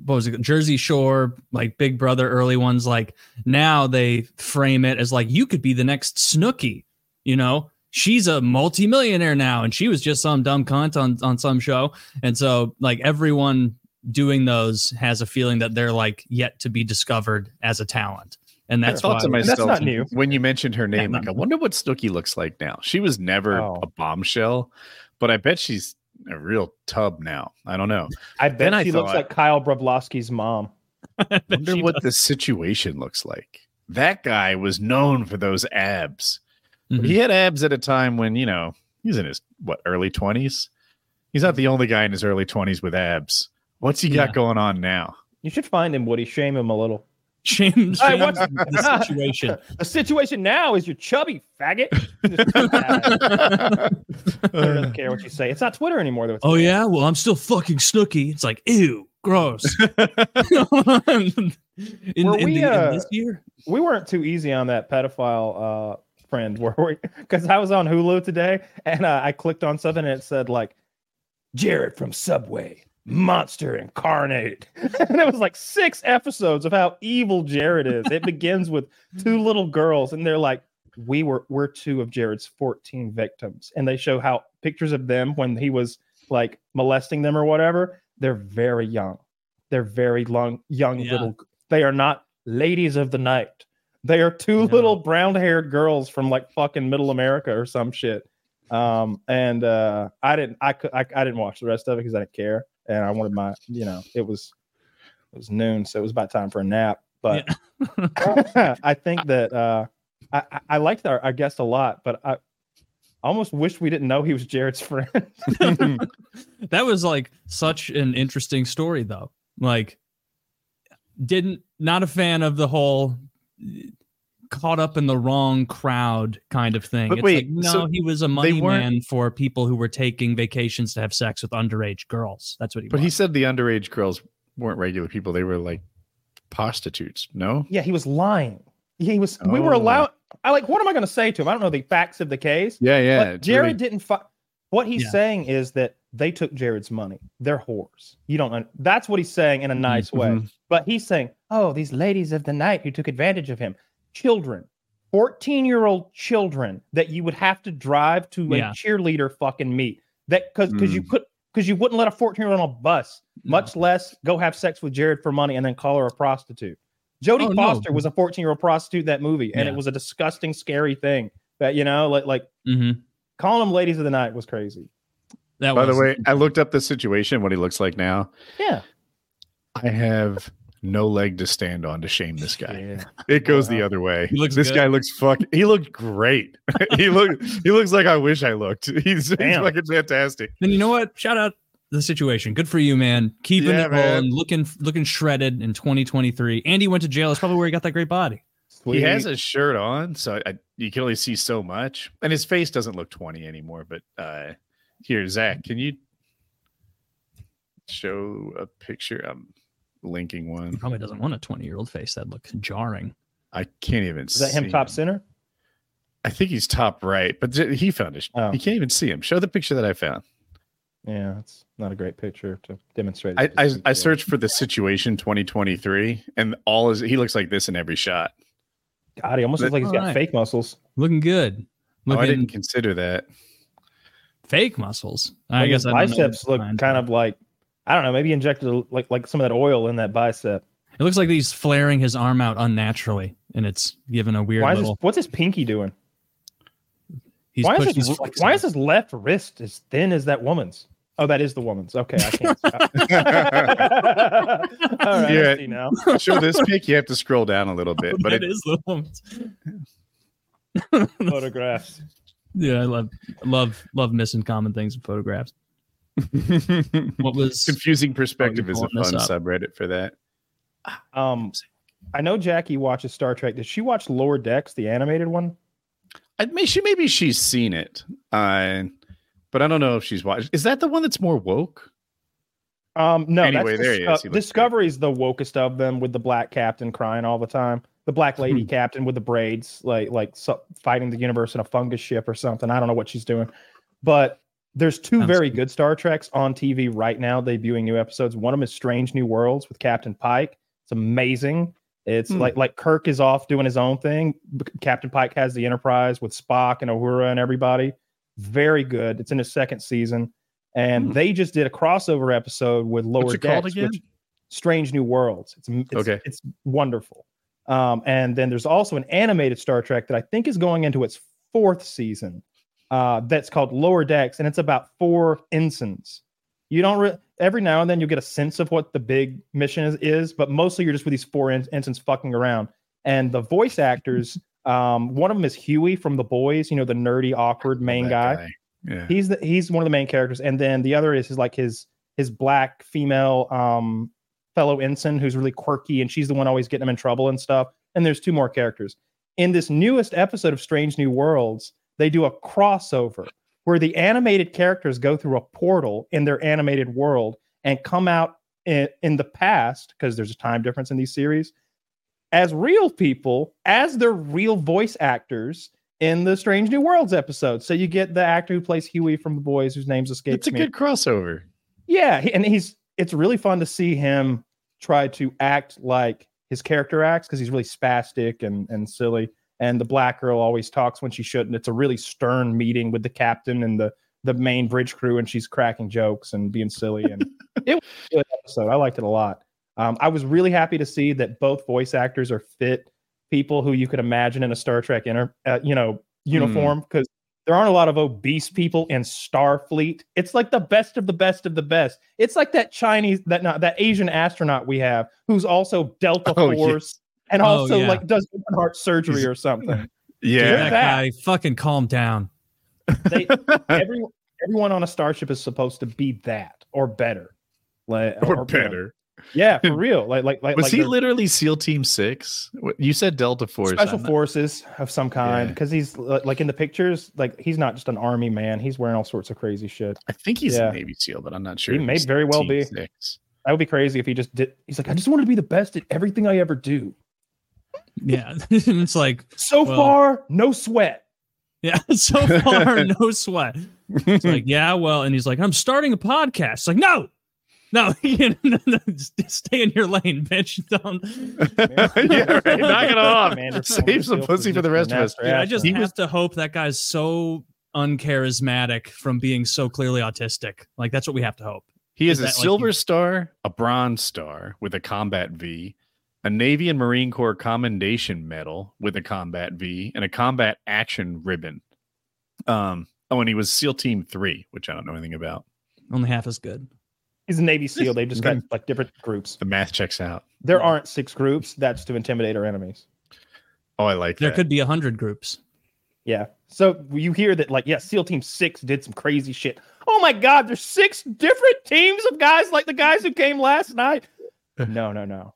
what was it, Jersey Shore, like Big Brother early ones, like now they frame it as like you could be the next Snooki, you know? She's a multimillionaire now, and she was just some dumb cunt on on some show. And so like everyone doing those has a feeling that they're like yet to be discovered as a talent. And I that's thought why to That's not new. when you mentioned her name, not like I wonder what Snooki looks like now. She was never Oh. a bombshell, but I bet she's a real tub now. I don't know. I bet Then I looks thought- like Kyle Broflovski's mom. I wonder She what the situation looks like. That guy was known for those abs. Mhm. He had abs at a time when, you know, he's in his what early 20s. He's not the only guy in his early 20s with abs. What's he got going on now? You should find him, Woody. Shame him a little. Shame, Hey, shame what's- the situation. The situation now is you're chubby, faggot. Just tweet that. I don't care what you say. It's not Twitter anymore, though. It's Oh yeah, well I'm still fucking Snooki. It's like ew, gross. in, Were in we, the, in uh, this year, we weren't too easy on that pedophile uh friend were we because i was on hulu today and uh, i clicked on something and it said like jared from subway monster incarnate and it was like six episodes of how evil jared is it begins with two little girls and they're like we were we're two of jared's 14 victims and they show how pictures of them when he was like molesting them or whatever they're very young they're very long young Yeah. little they are not ladies of the night they are two No. little brown haired girls from like fucking middle America or some shit. Um, and uh, I didn't, I, cou- I, I didn't watch the rest of it because I didn't care. And I wanted my, you know, it was, it was noon. So it was about time for a nap. But I think that uh, I, I- liked our, our guest a lot, but I almost wish we didn't know he was Jared's friend. that was like such an interesting story though. Like, didn't not a fan of the whole caught up in the wrong crowd kind of thing. But it's wait, like, no, so he was a money man for people who were taking vacations to have sex with underage girls. That's what he. But he said the underage girls weren't regular people. They were like prostitutes. No? yeah, he was lying. He was, we were Oh. allowed. I like, what am I going to say to him? I don't know the facts of the case. Yeah, yeah. but Jared really- didn't. Fu- what he's Yeah. saying is that they took Jared's money. They're whores. You don't. That's what he's saying in a nice way. mhm. But he's saying, "Oh, these ladies of the night who took advantage of him, children, fourteen-year-old children that you would have to drive to a cheerleader fucking meet that because because you could because you wouldn't let a fourteen-year-old on a bus, No. much less go have sex with Jared for money and then call her a prostitute." Jodie Oh, no. Foster was a fourteen-year-old prostitute in that movie, and Yeah. it was a disgusting, scary thing. That you know, like like Mhm. calling them ladies of the night was crazy. That By the way, I looked up the situation, what he looks like now. Yeah. I have no leg to stand on to shame this guy. Yeah. It goes the other way. He looks this good. guy looks fuck. He looked great. he look. He looks like I wish I looked. He's, he's Damn. fucking fantastic. Then you know what? Shout out the situation. Good for you, man. Keeping Yeah, it man. rolling, looking looking shredded in 2023. Andy went to jail. That's probably where he got that great body. He has Sweet. a shirt on, so I, you can only see so much, and his face doesn't look twenty anymore. But uh here, Zach, can you show a picture? I'm linking He one. probably doesn't want a 20 year old face. That looks jarring. I can't even. Is that him see top center? I think he's top right, but he found it. Oh. You can't even see him. Show the picture that I found. Yeah, it's not a great picture to demonstrate. I, I, I searched for the situation 2023, and all is he looks like this in every shot. God, he almost looks like he's got Alright. fake muscles. Looking good. Oh, I didn't consider that. fake muscles. I Like, guess his I biceps look kind. kind of like I don't know, maybe injected a- like like some of that oil in that bicep. It looks like he's flaring his arm out unnaturally, and it's given a weird Why is his, little. what's his pinky doing? He's why is pushed- his why is his left wrist as thin as that woman's? Oh, that is the woman's. Okay, I can't. All right, Yeah. I see now. Show this pic, you have to scroll down a little bit, but it, is the woman's. Photographs. Yeah, I love love love missing common things in photographs. What was confusing perspective is a fun subreddit for that. Um, I know Jackie watches Star Trek. Did she watch Lower Decks, the animated one? I may she maybe she's seen it, uh, but I don't know if she's watched. Is that the one that's more woke? Um, no. Anyway, that's there he is. He Disco- looks great. Discovery's the wokest of them, with the black captain crying all the time. The black lady Hmm. captain with the braids, like like so, fighting the universe in a fungus ship or something. I don't know what she's doing, but there's two Sounds very good Star Treks on TV right now, debuting new episodes. One of them is Strange New Worlds with Captain Pike. It's amazing. It's Hmm. like like Kirk is off doing his own thing. Captain Pike has the Enterprise with Spock and Uhura and everybody. Very good. It's in its second season, and Hmm. they just did a crossover episode with Lower What's it called Decks, again? which Strange New Worlds. It's, it's Okay. It's wonderful. Um, and then there's also an animated Star Trek that I think is going into its fourth season. Uh, that's called Lower Decks, and it's about four ensigns. You don't re- every now and then you'll get a sense of what the big mission is, is but mostly you're just with these four en- ensigns fucking around. And the voice actors, um, one of them is Hughie from The Boys, you know, the nerdy, awkward main That guy Yeah. he's the he's one of the main characters and then the other is his like his his black female um fellow ensign who's really quirky and she's the one always getting him in trouble and stuff and there's two more characters in this newest episode of strange new worlds they do a crossover where the animated characters go through a portal in their animated world and come out in, in the past because there's a time difference in these series as real people as their real voice actors in the Strange New Worlds episode. So you get the actor who plays Hughie from The Boys, whose names escapes It's a me. good crossover. yeah, and he's it's really fun to see him try to act like his character acts because he's really spastic and and silly. And the black girl always talks when she shouldn't. It's a really stern meeting with the captain and the the main bridge crew, and she's cracking jokes and being silly. And it was a good episode. I liked it a lot. Um, I was really happy to see that both voice actors are fit people who you could imagine in a Star Trek inter, uh, you know, uniform because there aren't a lot of obese people in Starfleet. It's like the best of the best of the best. It's like that Chinese that not that Asian astronaut we have who's also Delta Oh. Force and Oh, also yeah. like does open heart surgery or something. Yeah. They're that that. guy? Fucking calm down. They, every, everyone on a starship is supposed to be that or better. Like or you know, better. yeah, for real. Like like like Was like he literally SEAL Team Six? You said Delta Force. special not- forces of some kind Yeah. because he's like in the pictures like he's not just an army man he's wearing all sorts of crazy shit I think he's Yeah. a Navy SEAL, but I'm not sure. He may very well be. Six. that would be crazy if he just did he's like i just want to be the best at everything i ever do Yeah, it's like so Well- far no sweat yeah. So far, no sweat. It's like yeah, well, and he's like, I'm starting a podcast. It's like no. No, no, no, just stay in your lane, bitch. Don't. yeah, right. Knock it off. Commander Save some pussy for the rest of us. Master Dude, I just Man. have to hope that guy's so uncharismatic from being so clearly autistic. Like that's what we have to hope. He Is is a that silver you- star, a bronze star with a combat V, a Navy and Marine Corps Commendation Medal with a combat V, and a combat action ribbon. Um. Oh, and he was SEAL Team Three, which I don't know anything about. Only half as good. he's a navy seal they've just got like different groups The math checks out. there aren't six groups that's to intimidate our enemies Oh, I like There that. could be a hundred groups. yeah so you hear that like yeah seal team six did some crazy shit oh my god there's six different teams of guys like the guys who came last night no no no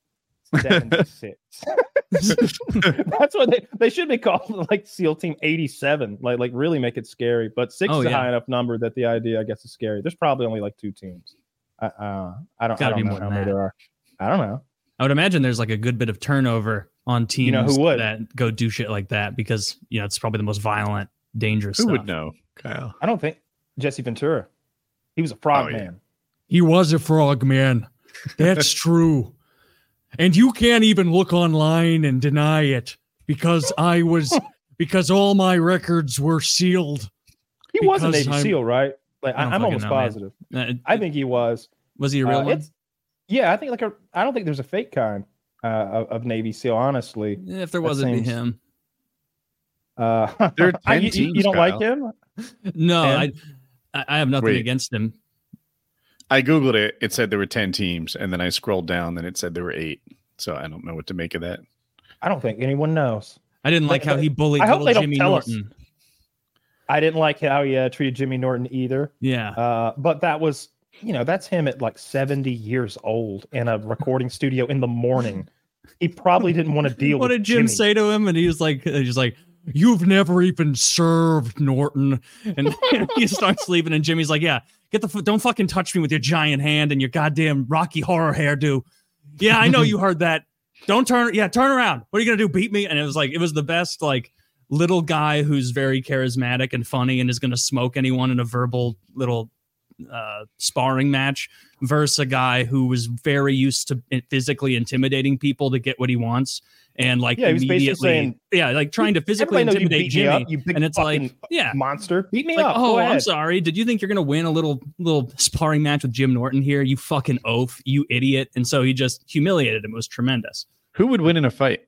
76 That's what they they should be called like SEAL Team 87. Like like really make it scary. But six Oh, is a high enough number that the idea I guess is scary. There's probably only like two teams. I uh, I don't, I Gotta be don't know more how many that. there are. I don't know. I would imagine there's like a good bit of turnover on teams you know who would? that go do shit like that because you know it's probably the most violent, dangerous. Who stuff. would know, Kyle? I don't think Jesse Ventura. He was a frog Oh, yeah. man. He was a frog man. That's true. And you can't even look online and deny it because I was because all my records were sealed. He was a Navy I'm- SEAL, right? Like I I don't I'm almost know, positive. Uh, I think he was. was he a real Uh, one? yeah, I think like a. I don't think there's a fake kind uh, of, of Navy SEAL. Honestly, If there was, it'd be him. Uh, There are I- 10 you, you- you don't like him? No, I, And- I I have nothing Wait. against him. I googled it. It said there were ten teams, and then I scrolled down, and it said there were eight. So I don't know what to make of that. I don't think anyone knows. I didn't like They- how he bullied I hope little they don't Jimmy tell us. Norton. I didn't like how he uh, treated Jimmy Norton either. Yeah. Uh, but that was, you know, that's him at like 70 years old in a recording studio in the morning. He probably didn't want to deal with what did Jim Jimmy. say to him? And he was like, he's like, "You've never even served Norton." And he starts leaving, and Jimmy's like, "Yeah, get the don't fucking touch me with your giant hand and your goddamn Rocky Horror hairdo." Yeah, I know you heard that. Don't turn. Yeah, turn around. What are you gonna do? Beat me? And it was like it was the best like little guy who's very charismatic and funny and is gonna smoke anyone in a verbal little uh, sparring match versus a guy who was very used to physically intimidating people to get what he wants and like Yeah, he was basically immediately saying, yeah like trying to physically Everybody knows you intimidate beat up, Jimmy you big and it's like yeah monster. Beat me like, up. oh I'm sorry did you think you're gonna win a little little sparring match with Jim Norton here you fucking oaf you idiot and so he just humiliated him it was tremendous Who would win in a fight?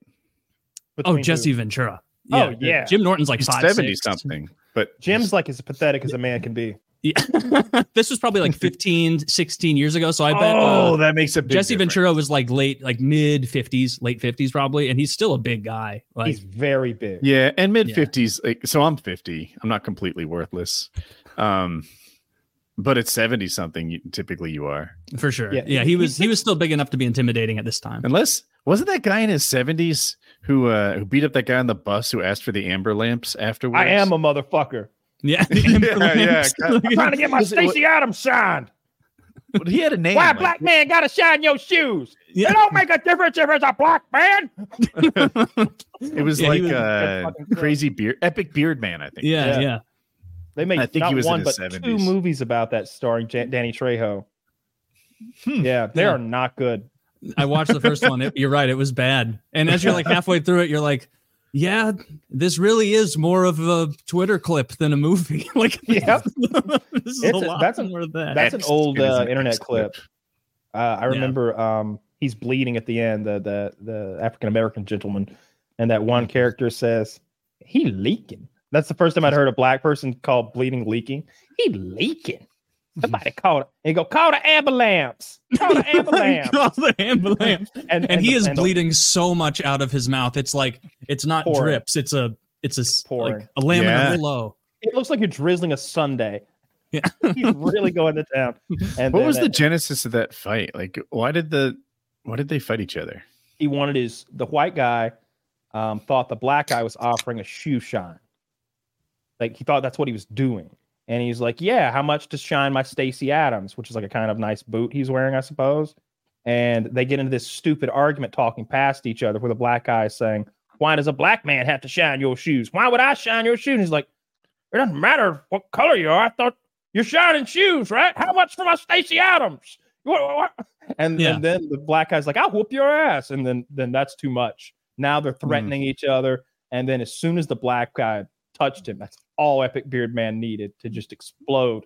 oh Jesse who? Ventura Oh, yeah. Jim Norton's like He's five seventy six. something, but Jim's like as pathetic as a man can be. Yeah. this was probably like 15 16 years ago so I bet oh, uh, that makes a big Jesse difference. Ventura was like late, like mid 50s, late 50s probably, and he's still a big guy. Like, He's very big. Yeah, and mid Yeah. fifties. Like, so I'm fifty. I'm not completely worthless. Um, but at seventy something, typically you are. for sure. Yeah, Yeah, he was he was still big enough to be intimidating at this time. Unless wasn't that guy in his seventies who uh who beat up that guy on the bus who asked for the amber lamps afterwards? I am a motherfucker. Yeah, Yeah, yeah, I'm trying to get my Stacy Adams signed. But he had a name. Why a like- black man gotta shine your shoes? Yeah. It don't make a difference if it's a black man. It was Yeah, like was- uh, crazy beard, epic beard man. I think. yeah, Yeah. yeah. They made I think not he was one but 70s. two movies about that starring Jan- Danny Trejo. Hmm. Yeah, they Yeah. are not good. I watched the first one. It, you're right, it was bad. And as you're like halfway through it, you're like, yeah, this really is more of a Twitter clip than a movie. like, yeah, this is It's a a- lot that's a- more of that. That's an old uh, an internet X clip. Uh, I Yeah. remember um, he's bleeding at the end, the the the African American gentleman, and that one character says, "He leaking." That's the first time I'd heard a black person call bleeding leaking. He leaking. Somebody called it. He go, call the ambulance. Call the ambulance. Call the ambulance. and, and he is and the- bleeding so much out of his mouth. It's like it's not Pouring. drips. It's a it's a Pouring. like a laminar Yeah. flow. It looks like you're drizzling a sundae. Yeah. He's really going to town. And What then was the that- genesis of that fight? Like, why did the why did they fight each other? he wanted his the white guy um, thought the black guy was offering a shoe shine. Like he thought that's what he was doing. And he's like, Yeah, how much to shine my Stacy Adams, which is like a kind of nice boot he's wearing, I suppose. And they get into this stupid argument talking past each other where the black guy is saying, Why does a black man have to shine your shoes? Why would I shine your shoes? And he's like, It doesn't matter what color you are. I thought you're shining shoes, right? How much for my Stacy Adams? And, Yeah. and then the black guy's like, I'll whoop your ass. And then then that's too much. Now they're hmm. threatening each other. And then as soon as the black guy touched him, that's all Epic Beard Man needed to just explode.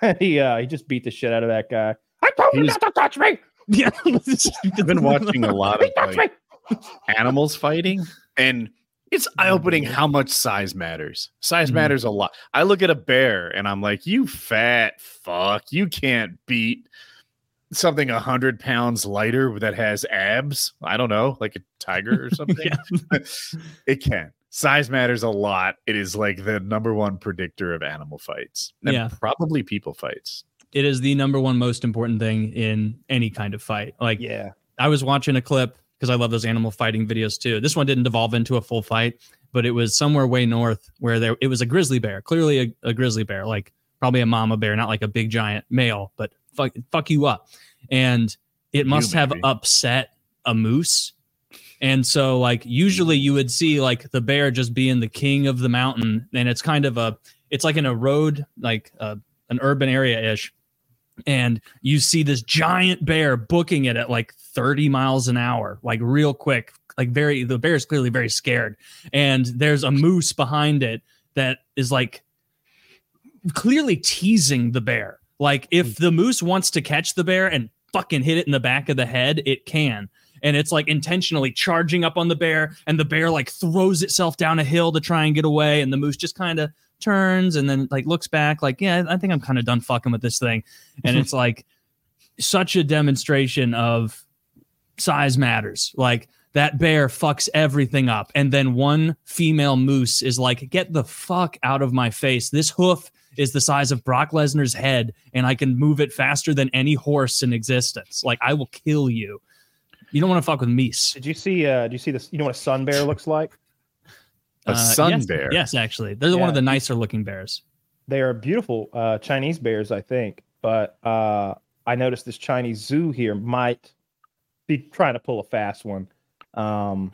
He uh he just beat the shit out of that guy. I told you He's- not to touch me. Yeah. I've been watching a lot of like, animals fighting, and it's eye opening how much size matters. Size Mhm. matters a lot. I look at a bear and I'm like, you fat fuck, you can't beat something a hundred pounds lighter that has abs. I don't know, like a tiger or something. it can. Size matters a lot. It is like the number one predictor of animal fights. And Yeah. probably people fights. It is the number one most important thing in any kind of fight. Like Yeah. I was watching a clip because I love those animal fighting videos too. This one didn't devolve into a full fight, but it was somewhere way north where there it was a grizzly bear, clearly a, a grizzly bear, like probably a mama bear, not like a big giant male, but fuck fuck you up. And it must have upset a moose. And so like usually you would see like the bear just being the king of the mountain and it's kind of a it's like in a road like uh, an urban area ish and you see this giant bear booking it at like 30 miles an hour like real quick like very the bear is clearly very scared and there's a moose behind it that is like clearly teasing the bear. Like if the moose wants to catch the bear and fucking hit it in the back of the head it can and it's like intentionally charging up on the bear, and the bear like throws itself down a hill to try and get away, and the moose just kind of turns and then like looks back, like, yeah, I think I'm kind of done fucking with this thing, and it's like such a demonstration of size matters. Like that bear fucks everything up. And then one female moose is like, get the fuck out of my face. This hoof is the size of Brock Lesnar's head, and I can move it faster than any horse in existence. Like, I will kill you. You don't want to fuck with meese. Did you see? Uh, did you see this? You know what a sun bear looks like? A sun yes, bear. Yes, actually. They're one of the nicer looking bears. They are beautiful uh, Chinese bears, I think. But uh, I noticed this Chinese zoo here might be trying to pull a fast one. Um,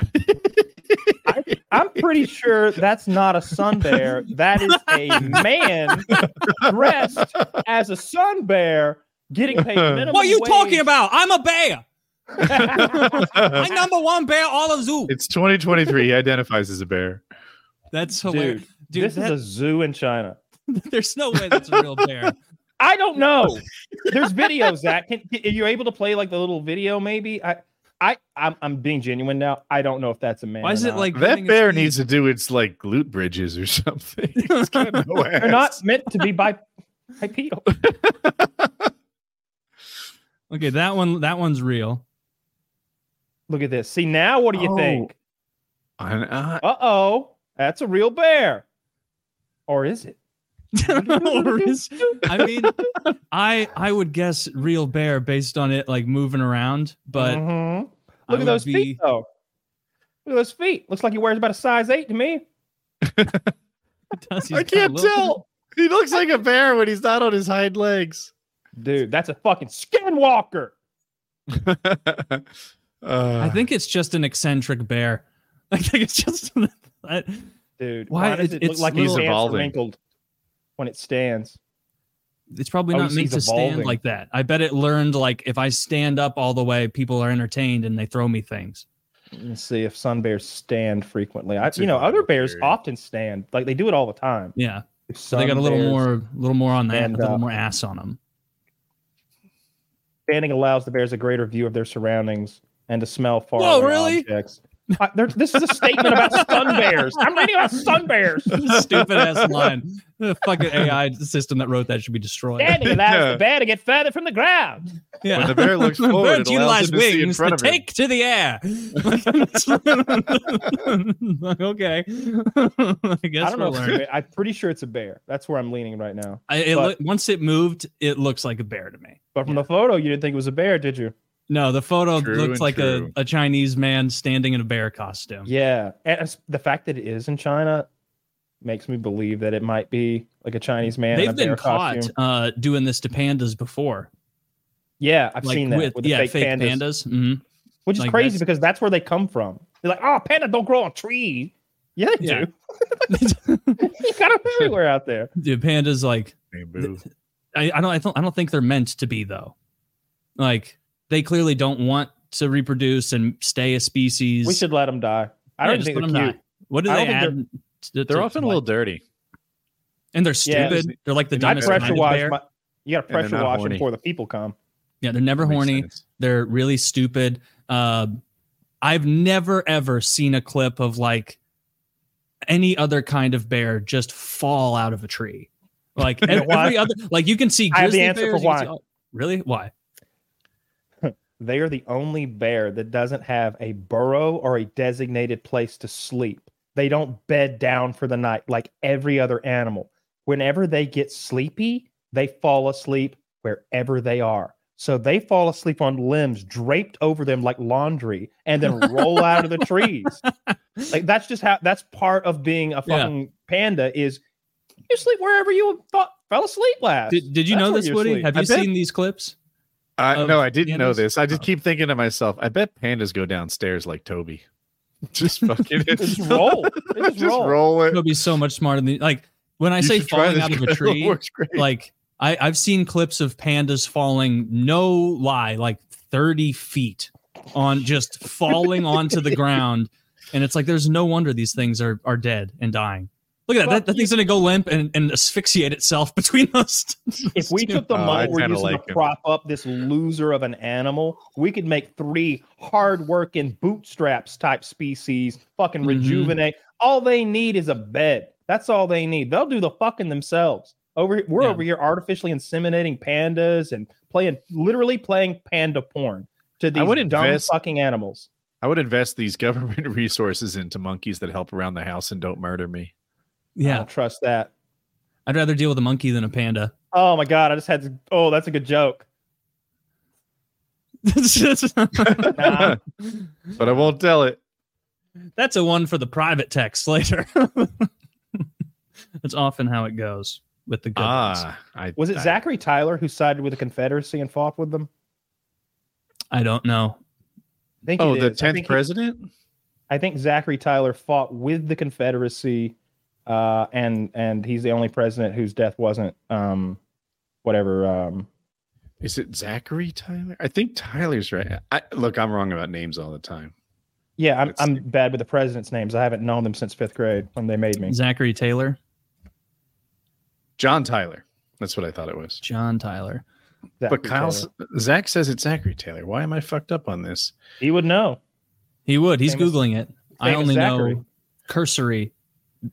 I, I'm pretty sure that's not a sun bear. That is a man dressed as a sun bear getting paid minimum. What are you wage. talking about? I'm a bear. I'm number one bear all of zoo. it's 2023. He identifies as a bear. That's hilarious. Dude, this that- is a zoo in China. there's no way that's a real bear. I don't know. There's videos that can are you able to play like the little video maybe? I I I'm, I'm being genuine now. I don't know if that's a man. Why or is it not. like That bear speed- needs to do its like glute bridges or something. No they're not meant to be bi- bipedal. Okay, that one that one's real. Look at this. See now what do you Oh. think? I- uh, Uh-oh. That's a real bear. Or is it? Or is- I mean, I I would guess real bear based on it like moving around, but Mhm. I look at those be- feet though. Look at those feet. Looks like he wears about a size eight to me. does- I can't little- tell. He looks like a bear when he's not on his hind legs. Dude, that's a fucking skinwalker. uh, I think it's just an eccentric bear. I think it's just. I- Dude, Why? why, does It- it look like He's his hands are evolving. wrinkled when it stands? it's probably Oh, not he's- meant to he's stand like that. I bet it learned like if I stand up all the way, people are entertained and they throw me things. Let's see if sun bears stand frequently. I, you know, other bears theory. often stand. Like they do it all the time. Yeah, so they got a little more, a little more on that, a little up. more ass on them. Standing allows the bears a greater view of their surroundings and to smell far Whoa, away really? objects. I, there, this is a statement about sun bears. I'm reading about sun bears. Stupid ass line. The fucking AI system that wrote that should be destroyed. Standing allows Yeah. the bear to get further from the ground. Yeah. When the bear looks The forward, birds it allows utilize him to see in wings front to of him. take to the air. okay. I guess I don't know. we're If it's a learning. bear. I'm pretty sure it's a bear. That's where I'm leaning right now. I, it but- look, once it moved, it looks like a bear to me. But from the photo, you didn't think it was a bear, did you? No, the photo True looks like a, a Chinese man standing in a bear costume. Yeah, and the fact that it is in China makes me believe that it might be like a Chinese man. in a They've been bear caught costume. uh, doing this to pandas before. Yeah, I've like seen that with, with, the yeah, fake, fake pandas, pandas. Mhm. which is like crazy that's- because that's where they come from. They're like, oh, panda don't grow on trees. Yeah, they Yeah. do. you got them everywhere out there. The pandas like Hey. I, I don't I don't I don't think they're meant to be though. Like they clearly don't want to reproduce and stay a species. We should let them die. I Yeah, don't just think they're 'em cute. die. What do I they don't add? think to- They're to- often a little dirty. and they're Yeah. stupid. they're like the I I dumbest pressure wash. bear. My, you got to pressure wash horny. them before the people come. Yeah, they're never horny. sense. They're really stupid. Uh, I've never ever seen a clip of like any other kind of bear just fall out of a tree. Like You every, other, like you can see. I have the answer for bears, you can why. see all- really? Why? They are the only bear that doesn't have a burrow or a designated place to sleep. They don't bed down for the night like every other animal. Whenever they get sleepy, they fall asleep wherever they are. So they fall asleep on limbs draped over them like laundry and then roll out of the trees. Like that's just how that's part of being a Yeah. fucking panda is you sleep wherever you thought fell asleep last. Did, did you That's know this, Woody? sleep. Have you seen these clips? I of no, I didn't know this. I just Oh. keep thinking to myself, I bet pandas go downstairs like Toby. Just fucking just roll. Just, just roll. roll it. It'll be so much smarter than like when I You say falling out of a tree. works great. like I, I've seen clips of pandas falling, no lie, like 30 feet on just falling onto the ground. And it's like there's no wonder these things are are dead and dying. Look at that. That, that thing's gonna go limp and, and asphyxiate itself between us. If we took the Oh, money we're using like to him. prop up this loser of an animal, we could make three hard-working bootstraps type species fucking Mhm. rejuvenate. All they need is a bed. That's all they need. They'll do the fucking themselves. Over we're Yeah. over here artificially inseminating pandas and playing literally playing panda porn to these would dumb invest- fucking animals. I would invest these government resources into monkeys that help around the house and don't murder me. I yeah, don't trust that. I'd rather deal with a monkey than a panda. Oh my god, I just had to. Oh, that's a good joke. Nah. but I won't tell it. That's a one for the private text later. That's often how it goes with the good ones. Ah, I, Was it I- Zachary Tyler who sided with the Confederacy and fought with them? I don't know. I think Oh, the tenth think he- president. I think Zachary Tyler fought with the Confederacy, uh, and and he's the only president whose death wasn't um, whatever. Um, Is it Zachary Tyler? I think Tyler's right. I, look, I'm wrong about names all the time. yeah, I'm Let's I'm see. bad with the presidents' names. I haven't known them since fifth grade when they made me. Zachary Taylor, John Tyler. That's what I thought it was. John Tyler. Zachary but Kyle, Taylor. Zach says it's Zachary Taylor. Why am I fucked up on this? he would know. He would. He's Famous- googling it. I famous only Zachary. know cursory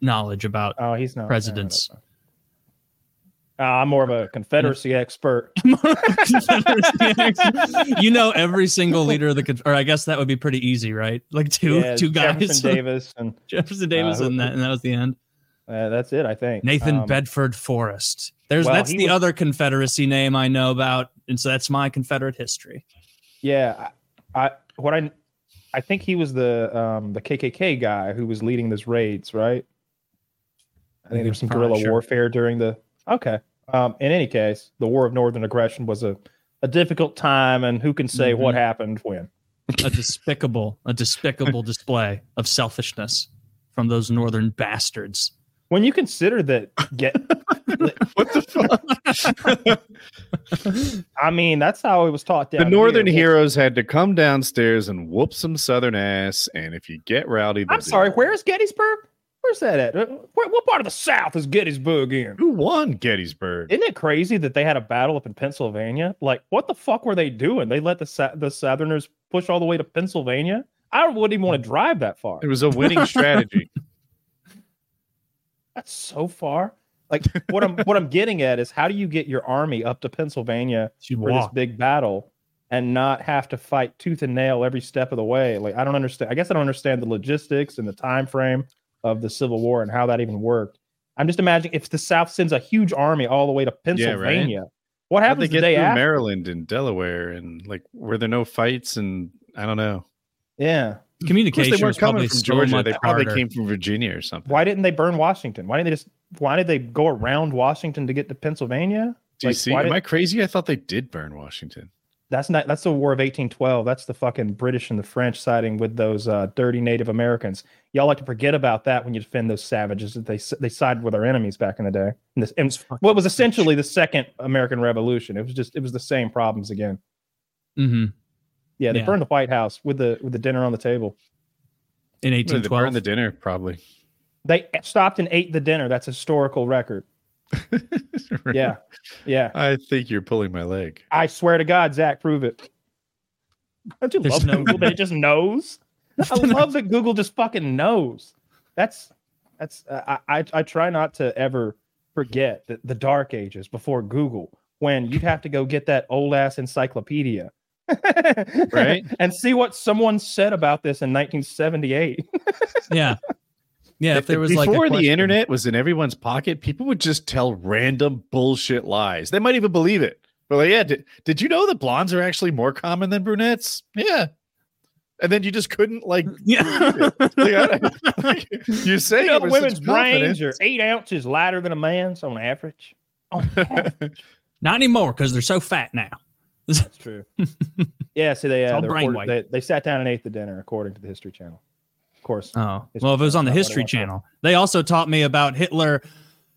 knowledge about Oh, he's not Presidents. Uh, I'm more of a Confederacy expert. you know every single leader of the Conf- or I guess that would be pretty easy, right? Like two Yeah, two guys. Jefferson Davis, and Jefferson Davis Uh, and that and that was the end. uh, that's it. I think Nathan Um, Bedford Forrest. There's well, that's the was- other Confederacy name I know about, and so that's my Confederate history. Yeah, I, I what I I think he was the um the KKK guy who was leading those raids, right? I think there was some guerrilla sure. warfare during the. Okay. Um. In any case, the War of Northern Aggression was a a difficult time, and who can say what Mm-hmm. happened when? A despicable, a despicable display of selfishness from those northern bastards. When you consider that, get. What the fuck? I mean, that's how it was taught down the Northern here. heroes had to come downstairs and whoop some Southern ass. And if you get rowdy, I'm sorry. it. Where's Gettysburg? Where's that at? Uh, Where, what part of the South is Gettysburg in? Who won Gettysburg? Isn't it crazy that they had a battle up in Pennsylvania? Like, what the fuck were they doing? They let the the Southerners push all the way to Pennsylvania. I wouldn't even want to drive that far. It was a winning strategy. That's so far. Like, what I'm what I'm getting at is how do you get your army up to Pennsylvania She'd for this big battle and not have to fight tooth and nail every step of the way? Like, I don't understand. I guess I don't understand the logistics and the time frame of the Civil War and how that even worked. I'm just imagining if the South sends a huge army all the way to Pennsylvania. What How'd they the get day through after? Maryland and Delaware? And like, were there no fights? And I don't know. Yeah. Of Communication they weren't was coming from Georgia. They probably harder. came from Virginia or something. Why didn't they burn Washington? Why didn't they just why did they go around Washington to get to Pennsylvania? Like, DC? why Am did- I crazy? I thought they did burn Washington. That's not that's the War of 1812. That's the fucking British and the French siding with those uh, dirty Native Americans. Y'all like to forget about that when you defend those savages that they they sided with our enemies back in the day. And this, and what was essentially the second American Revolution. It was just it was the same problems again. hmm Yeah, they Yeah. burned the White House with the with the dinner on the table. in What, They 1812. burned the dinner, probably. They stopped and ate the dinner. That's a historical record. Yeah, yeah. I think you're pulling my leg. I swear to God, Zach, prove it. Don't you love Google that it just knows? I love that Google just fucking knows. That's that's uh, I I, I try not to ever forget the, the dark ages before Google when you'd have to go get that old ass encyclopedia. Right. And see what someone said about this in 1978. yeah, yeah. If there was like before the internet was in everyone's pocket, people would just tell random bullshit lies. They might even believe it. But like, yeah, did, did you know that blondes are actually more common than brunettes? Yeah. And then you just couldn't like, yeah. like, like, you say You know, women's brains are eight ounces lighter than a man's on average. On average. Not anymore because they're so fat now. That's true. yeah, see, they, uh, all they, brain they they sat down and ate the dinner, according to the History Channel. Of course, Oh, well, if it was on the Channel, not what I History. Channel, they also taught me about Hitler.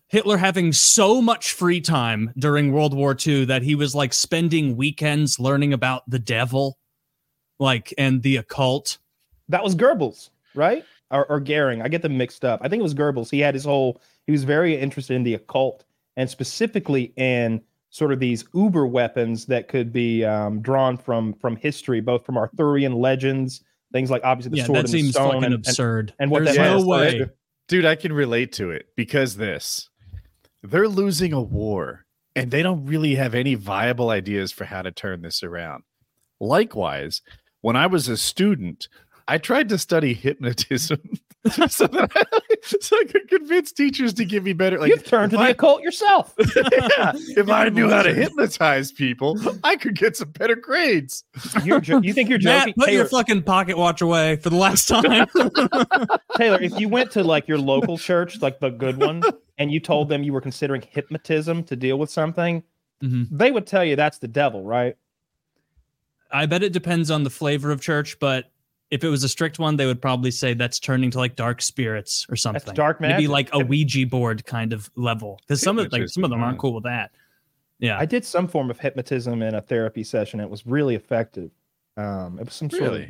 Hitler having so much free time during World War II that he was like spending weekends learning about the devil, like and the occult. that was Goebbels, right? or, or Goering. I get them mixed up. I think it was Goebbels. He had his whole. He was very interested in the occult and specifically in sort of these uber weapons that could be um, drawn from from history, both from Arthurian legends, things like obviously the yeah, sword that and seems the stone, fucking and, and, absurd. and what There's that no has. way. Dude, I can relate to it because this. They're losing a war and they don't really have any viable ideas for how to turn this around. Likewise, when I was a student, I tried to study hypnotism so that I, so I could convince teachers to give me better like You've turned to if the occult yourself. yeah, if I knew how to hypnotize people, I could get some better grades. You're jo- you think you're Matt, joking, put your fucking pocket watch away for the last time. Taylor? If you went to like your local church, like the good one, and you told them you were considering hypnotism to deal with something, Mhm. they would tell you that's the devil, right? I bet it depends on the flavor of church, but if it was a strict one, they would probably say that's turning to like dark spirits or something. That's dark magic. Maybe like a Ouija board kind of level. Because some of like some of them aren't cool with that. Yeah. I did some form of hypnotism in a therapy session. It was really effective. Um, it was some sort of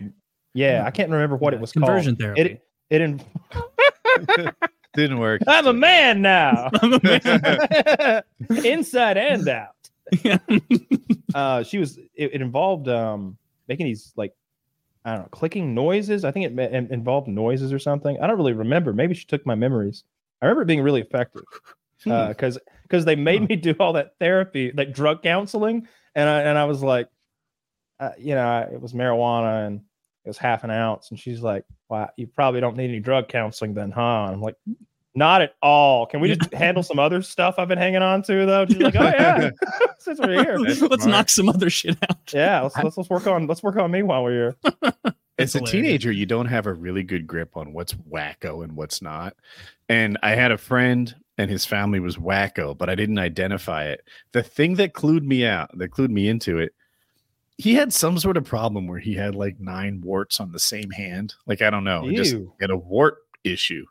yeah. I can't remember what Yeah, it was conversion called. therapy. It it. In, Didn't work. I'm a man now, I'm a man. inside and out. Yeah. uh she was it, it involved um making these like i don't know clicking noises? I think it, in- involved noises or something. I don't really remember. Maybe she took my memories. I remember it being really effective Hmm. because because they made me do all that therapy like drug counseling and i and i was like uh, you know it was marijuana and it was half an ounce and she's like wow you probably don't need any drug counseling then huh? And i'm like not at all can we just handle some other stuff i've been hanging on to though she's like oh yeah since we're here That's Let's smart. knock some other shit out. yeah, let's, let's let's work on let's work on me while we're here. as a hilarious. teenager, you don't have a really good grip on what's wacko and what's not. And I had a friend and his family was wacko, but I didn't identify it. The thing that clued me out, that clued me into it, he had some sort of problem where he had like nine warts on the same hand. Like, I don't know, just Ew. had a wart issue.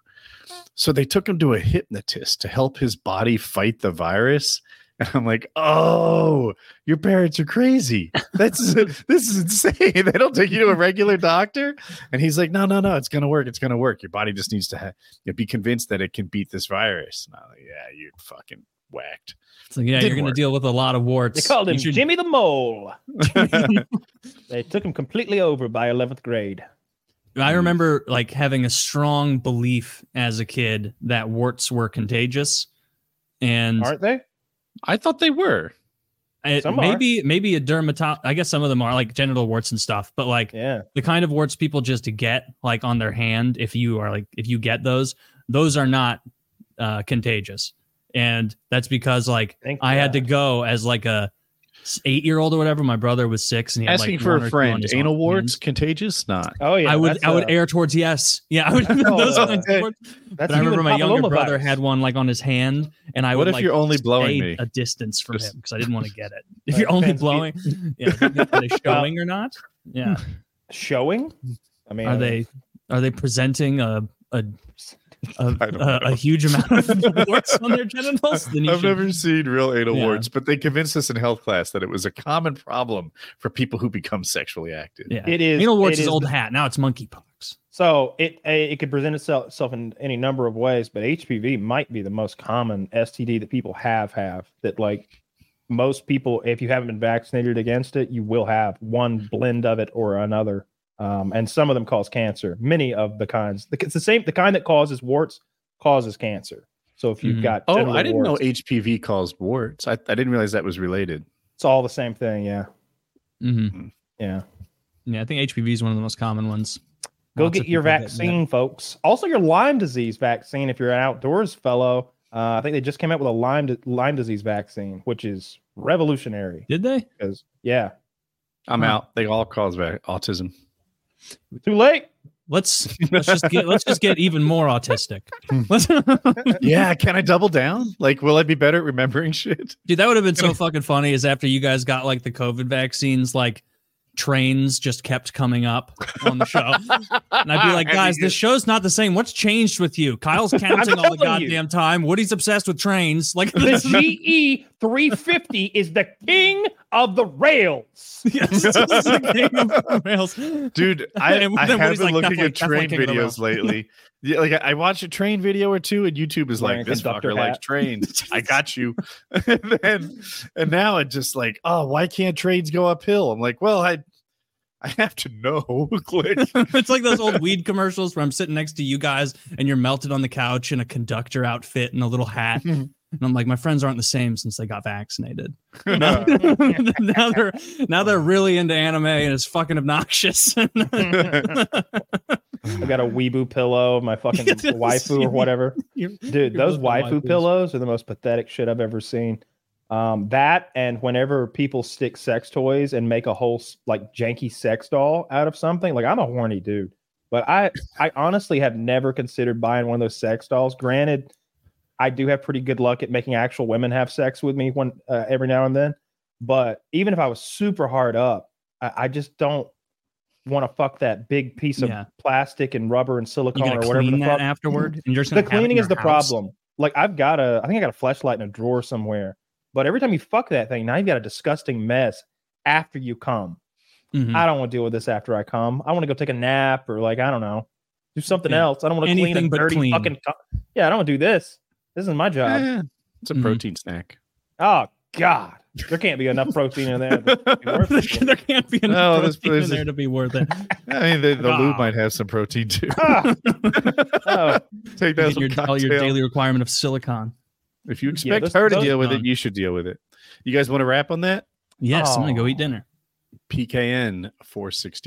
So they took him to a hypnotist to help his body fight the virus. And I'm like, oh, your parents are crazy. That's this is insane. They don't take you to a regular doctor. And he's like, no, no, no, it's gonna work. It's gonna work. Your body just needs to ha- be convinced that it can beat this virus. And I'm like, yeah, you're fucking whacked. It's like, yeah, Didn't you're going to work. deal with a lot of warts. They called him should- Jimmy the Mole. They took him completely over by eleventh grade. I remember like having a strong belief as a kid that warts were contagious. And Aren't they? I thought they were. it, Some are. maybe maybe a dermatologist. I guess some of them are like genital warts and stuff, but like Yeah. the kind of warts people just get like on their hand, if you are like if you get those, those are not uh, contagious, and that's because like Thank I had to go as like a eight year old or whatever. My brother was six, and he had, Asking like, for one a friend. his Anal hands. warts contagious? Not. Oh yeah. I would that's, I would uh, err towards yes. Yeah, I would. Oh, those uh, kinds of. That's But I remember my younger papillomavirus. brother had one like on his hand, and I What would if like, you're only blowing me? a distance from Just- him because I didn't want to get it. If you're only blowing, yeah, are they showing or not? Yeah, showing. I mean, are they are they presenting a a a, I don't a, a huge amount of warts on their genitals? Then you I've should- never seen real anal Yeah. warts, but they convinced us in health class that it was a common problem for people who become sexually active. Yeah, It is. anal warts it is old hat. Now it's monkeypox. So it it could present itself, itself in any number of ways, but HPV might be the most common STD that people have have that like most people, if you haven't been vaccinated against it, you will have one blend of it or another. Um, and some of them cause cancer. Many of the kinds, it's the same. The kind that causes warts causes cancer. So if you've Mhm. got, Oh, I didn't warts, know HPV caused warts. I, I didn't realize that was related. it's all the same thing. Yeah, hmm yeah. Yeah, I think HPV is one of the most common ones. Go Lots get your vaccine, folks. Also, your Lyme disease vaccine if you're an outdoors fellow. Uh, I think they just came out with a Lyme Lyme disease vaccine, which is revolutionary. Did they? Because yeah, I'm Huh. out. They all cause va- autism. Too late. Let's let's just get let's just get even more autistic. Hmm. Yeah, can I double down? Like, will I be better at remembering shit? Dude, that would have been so fucking funny. Is after you guys got like the COVID vaccines, like trains just kept coming up on the show, and I'd be like, guys, this show's not the same. What's changed with you? Kyle's counting all the telling you. goddamn time. Woody's obsessed with trains. Like, The GE 350 is the king of the rails. Yes, it's the king of the rails. Dude, I, And I then have Woody's been like, looking at train definitely King of the videos lately. Yeah, like I, I watched a train video or two, and YouTube is Wearing like, "This conductor fucker likes trains. I got you." and then, and now it's just like, "Oh, why can't trains go uphill?" I'm like, "Well, I, I have to know." Click. it's like those old weed commercials where I'm sitting next to you guys and you're melted on the couch in a conductor outfit and a little hat. Mm-hmm. And I'm like, my friends aren't the same since they got vaccinated. now, now they're now they're really into anime and it's fucking obnoxious. I got a weeboo pillow, my fucking waifu or whatever. Dude, those waifu pillows are the most pathetic shit I've ever seen. Um, that and whenever people stick sex toys and make a whole like janky sex doll out of something, like I'm a horny dude, but I I honestly have never considered buying one of those sex dolls. Granted, I do have pretty good luck at making actual women have sex with me one uh, every now and then, but even if I was super hard up, I, I just don't want to fuck that big piece of Yeah. plastic and rubber and silicone or whatever the that fuck afterward. And you're just the gonna have it in cleaning is the house? problem. Like I've got a, I think I got a Fleshlight in a drawer somewhere. But every time you fuck that thing, now you've got a disgusting mess after you come. Mhm. I don't want to deal with this after I come. I want to go take a nap or like I don't know, do something Yeah. else. I don't want to clean a dirty clean. fucking. Co- yeah, I don't want to do this. This is my job. Eh, it's a Mhm. protein snack. Oh God, there can't be enough protein in there. to be worth there can't be enough No, this protein in place there is- to be worth it. I mean, the, the lube Ah. might have some protein too. Ah, oh, Take that Get your, all your daily requirement of silicon. If you Yeah, expect those- her to deal with it, you should deal with it. You guys want to wrap on that? Yes, I'm gonna go Oh. eat dinner. PKN 460.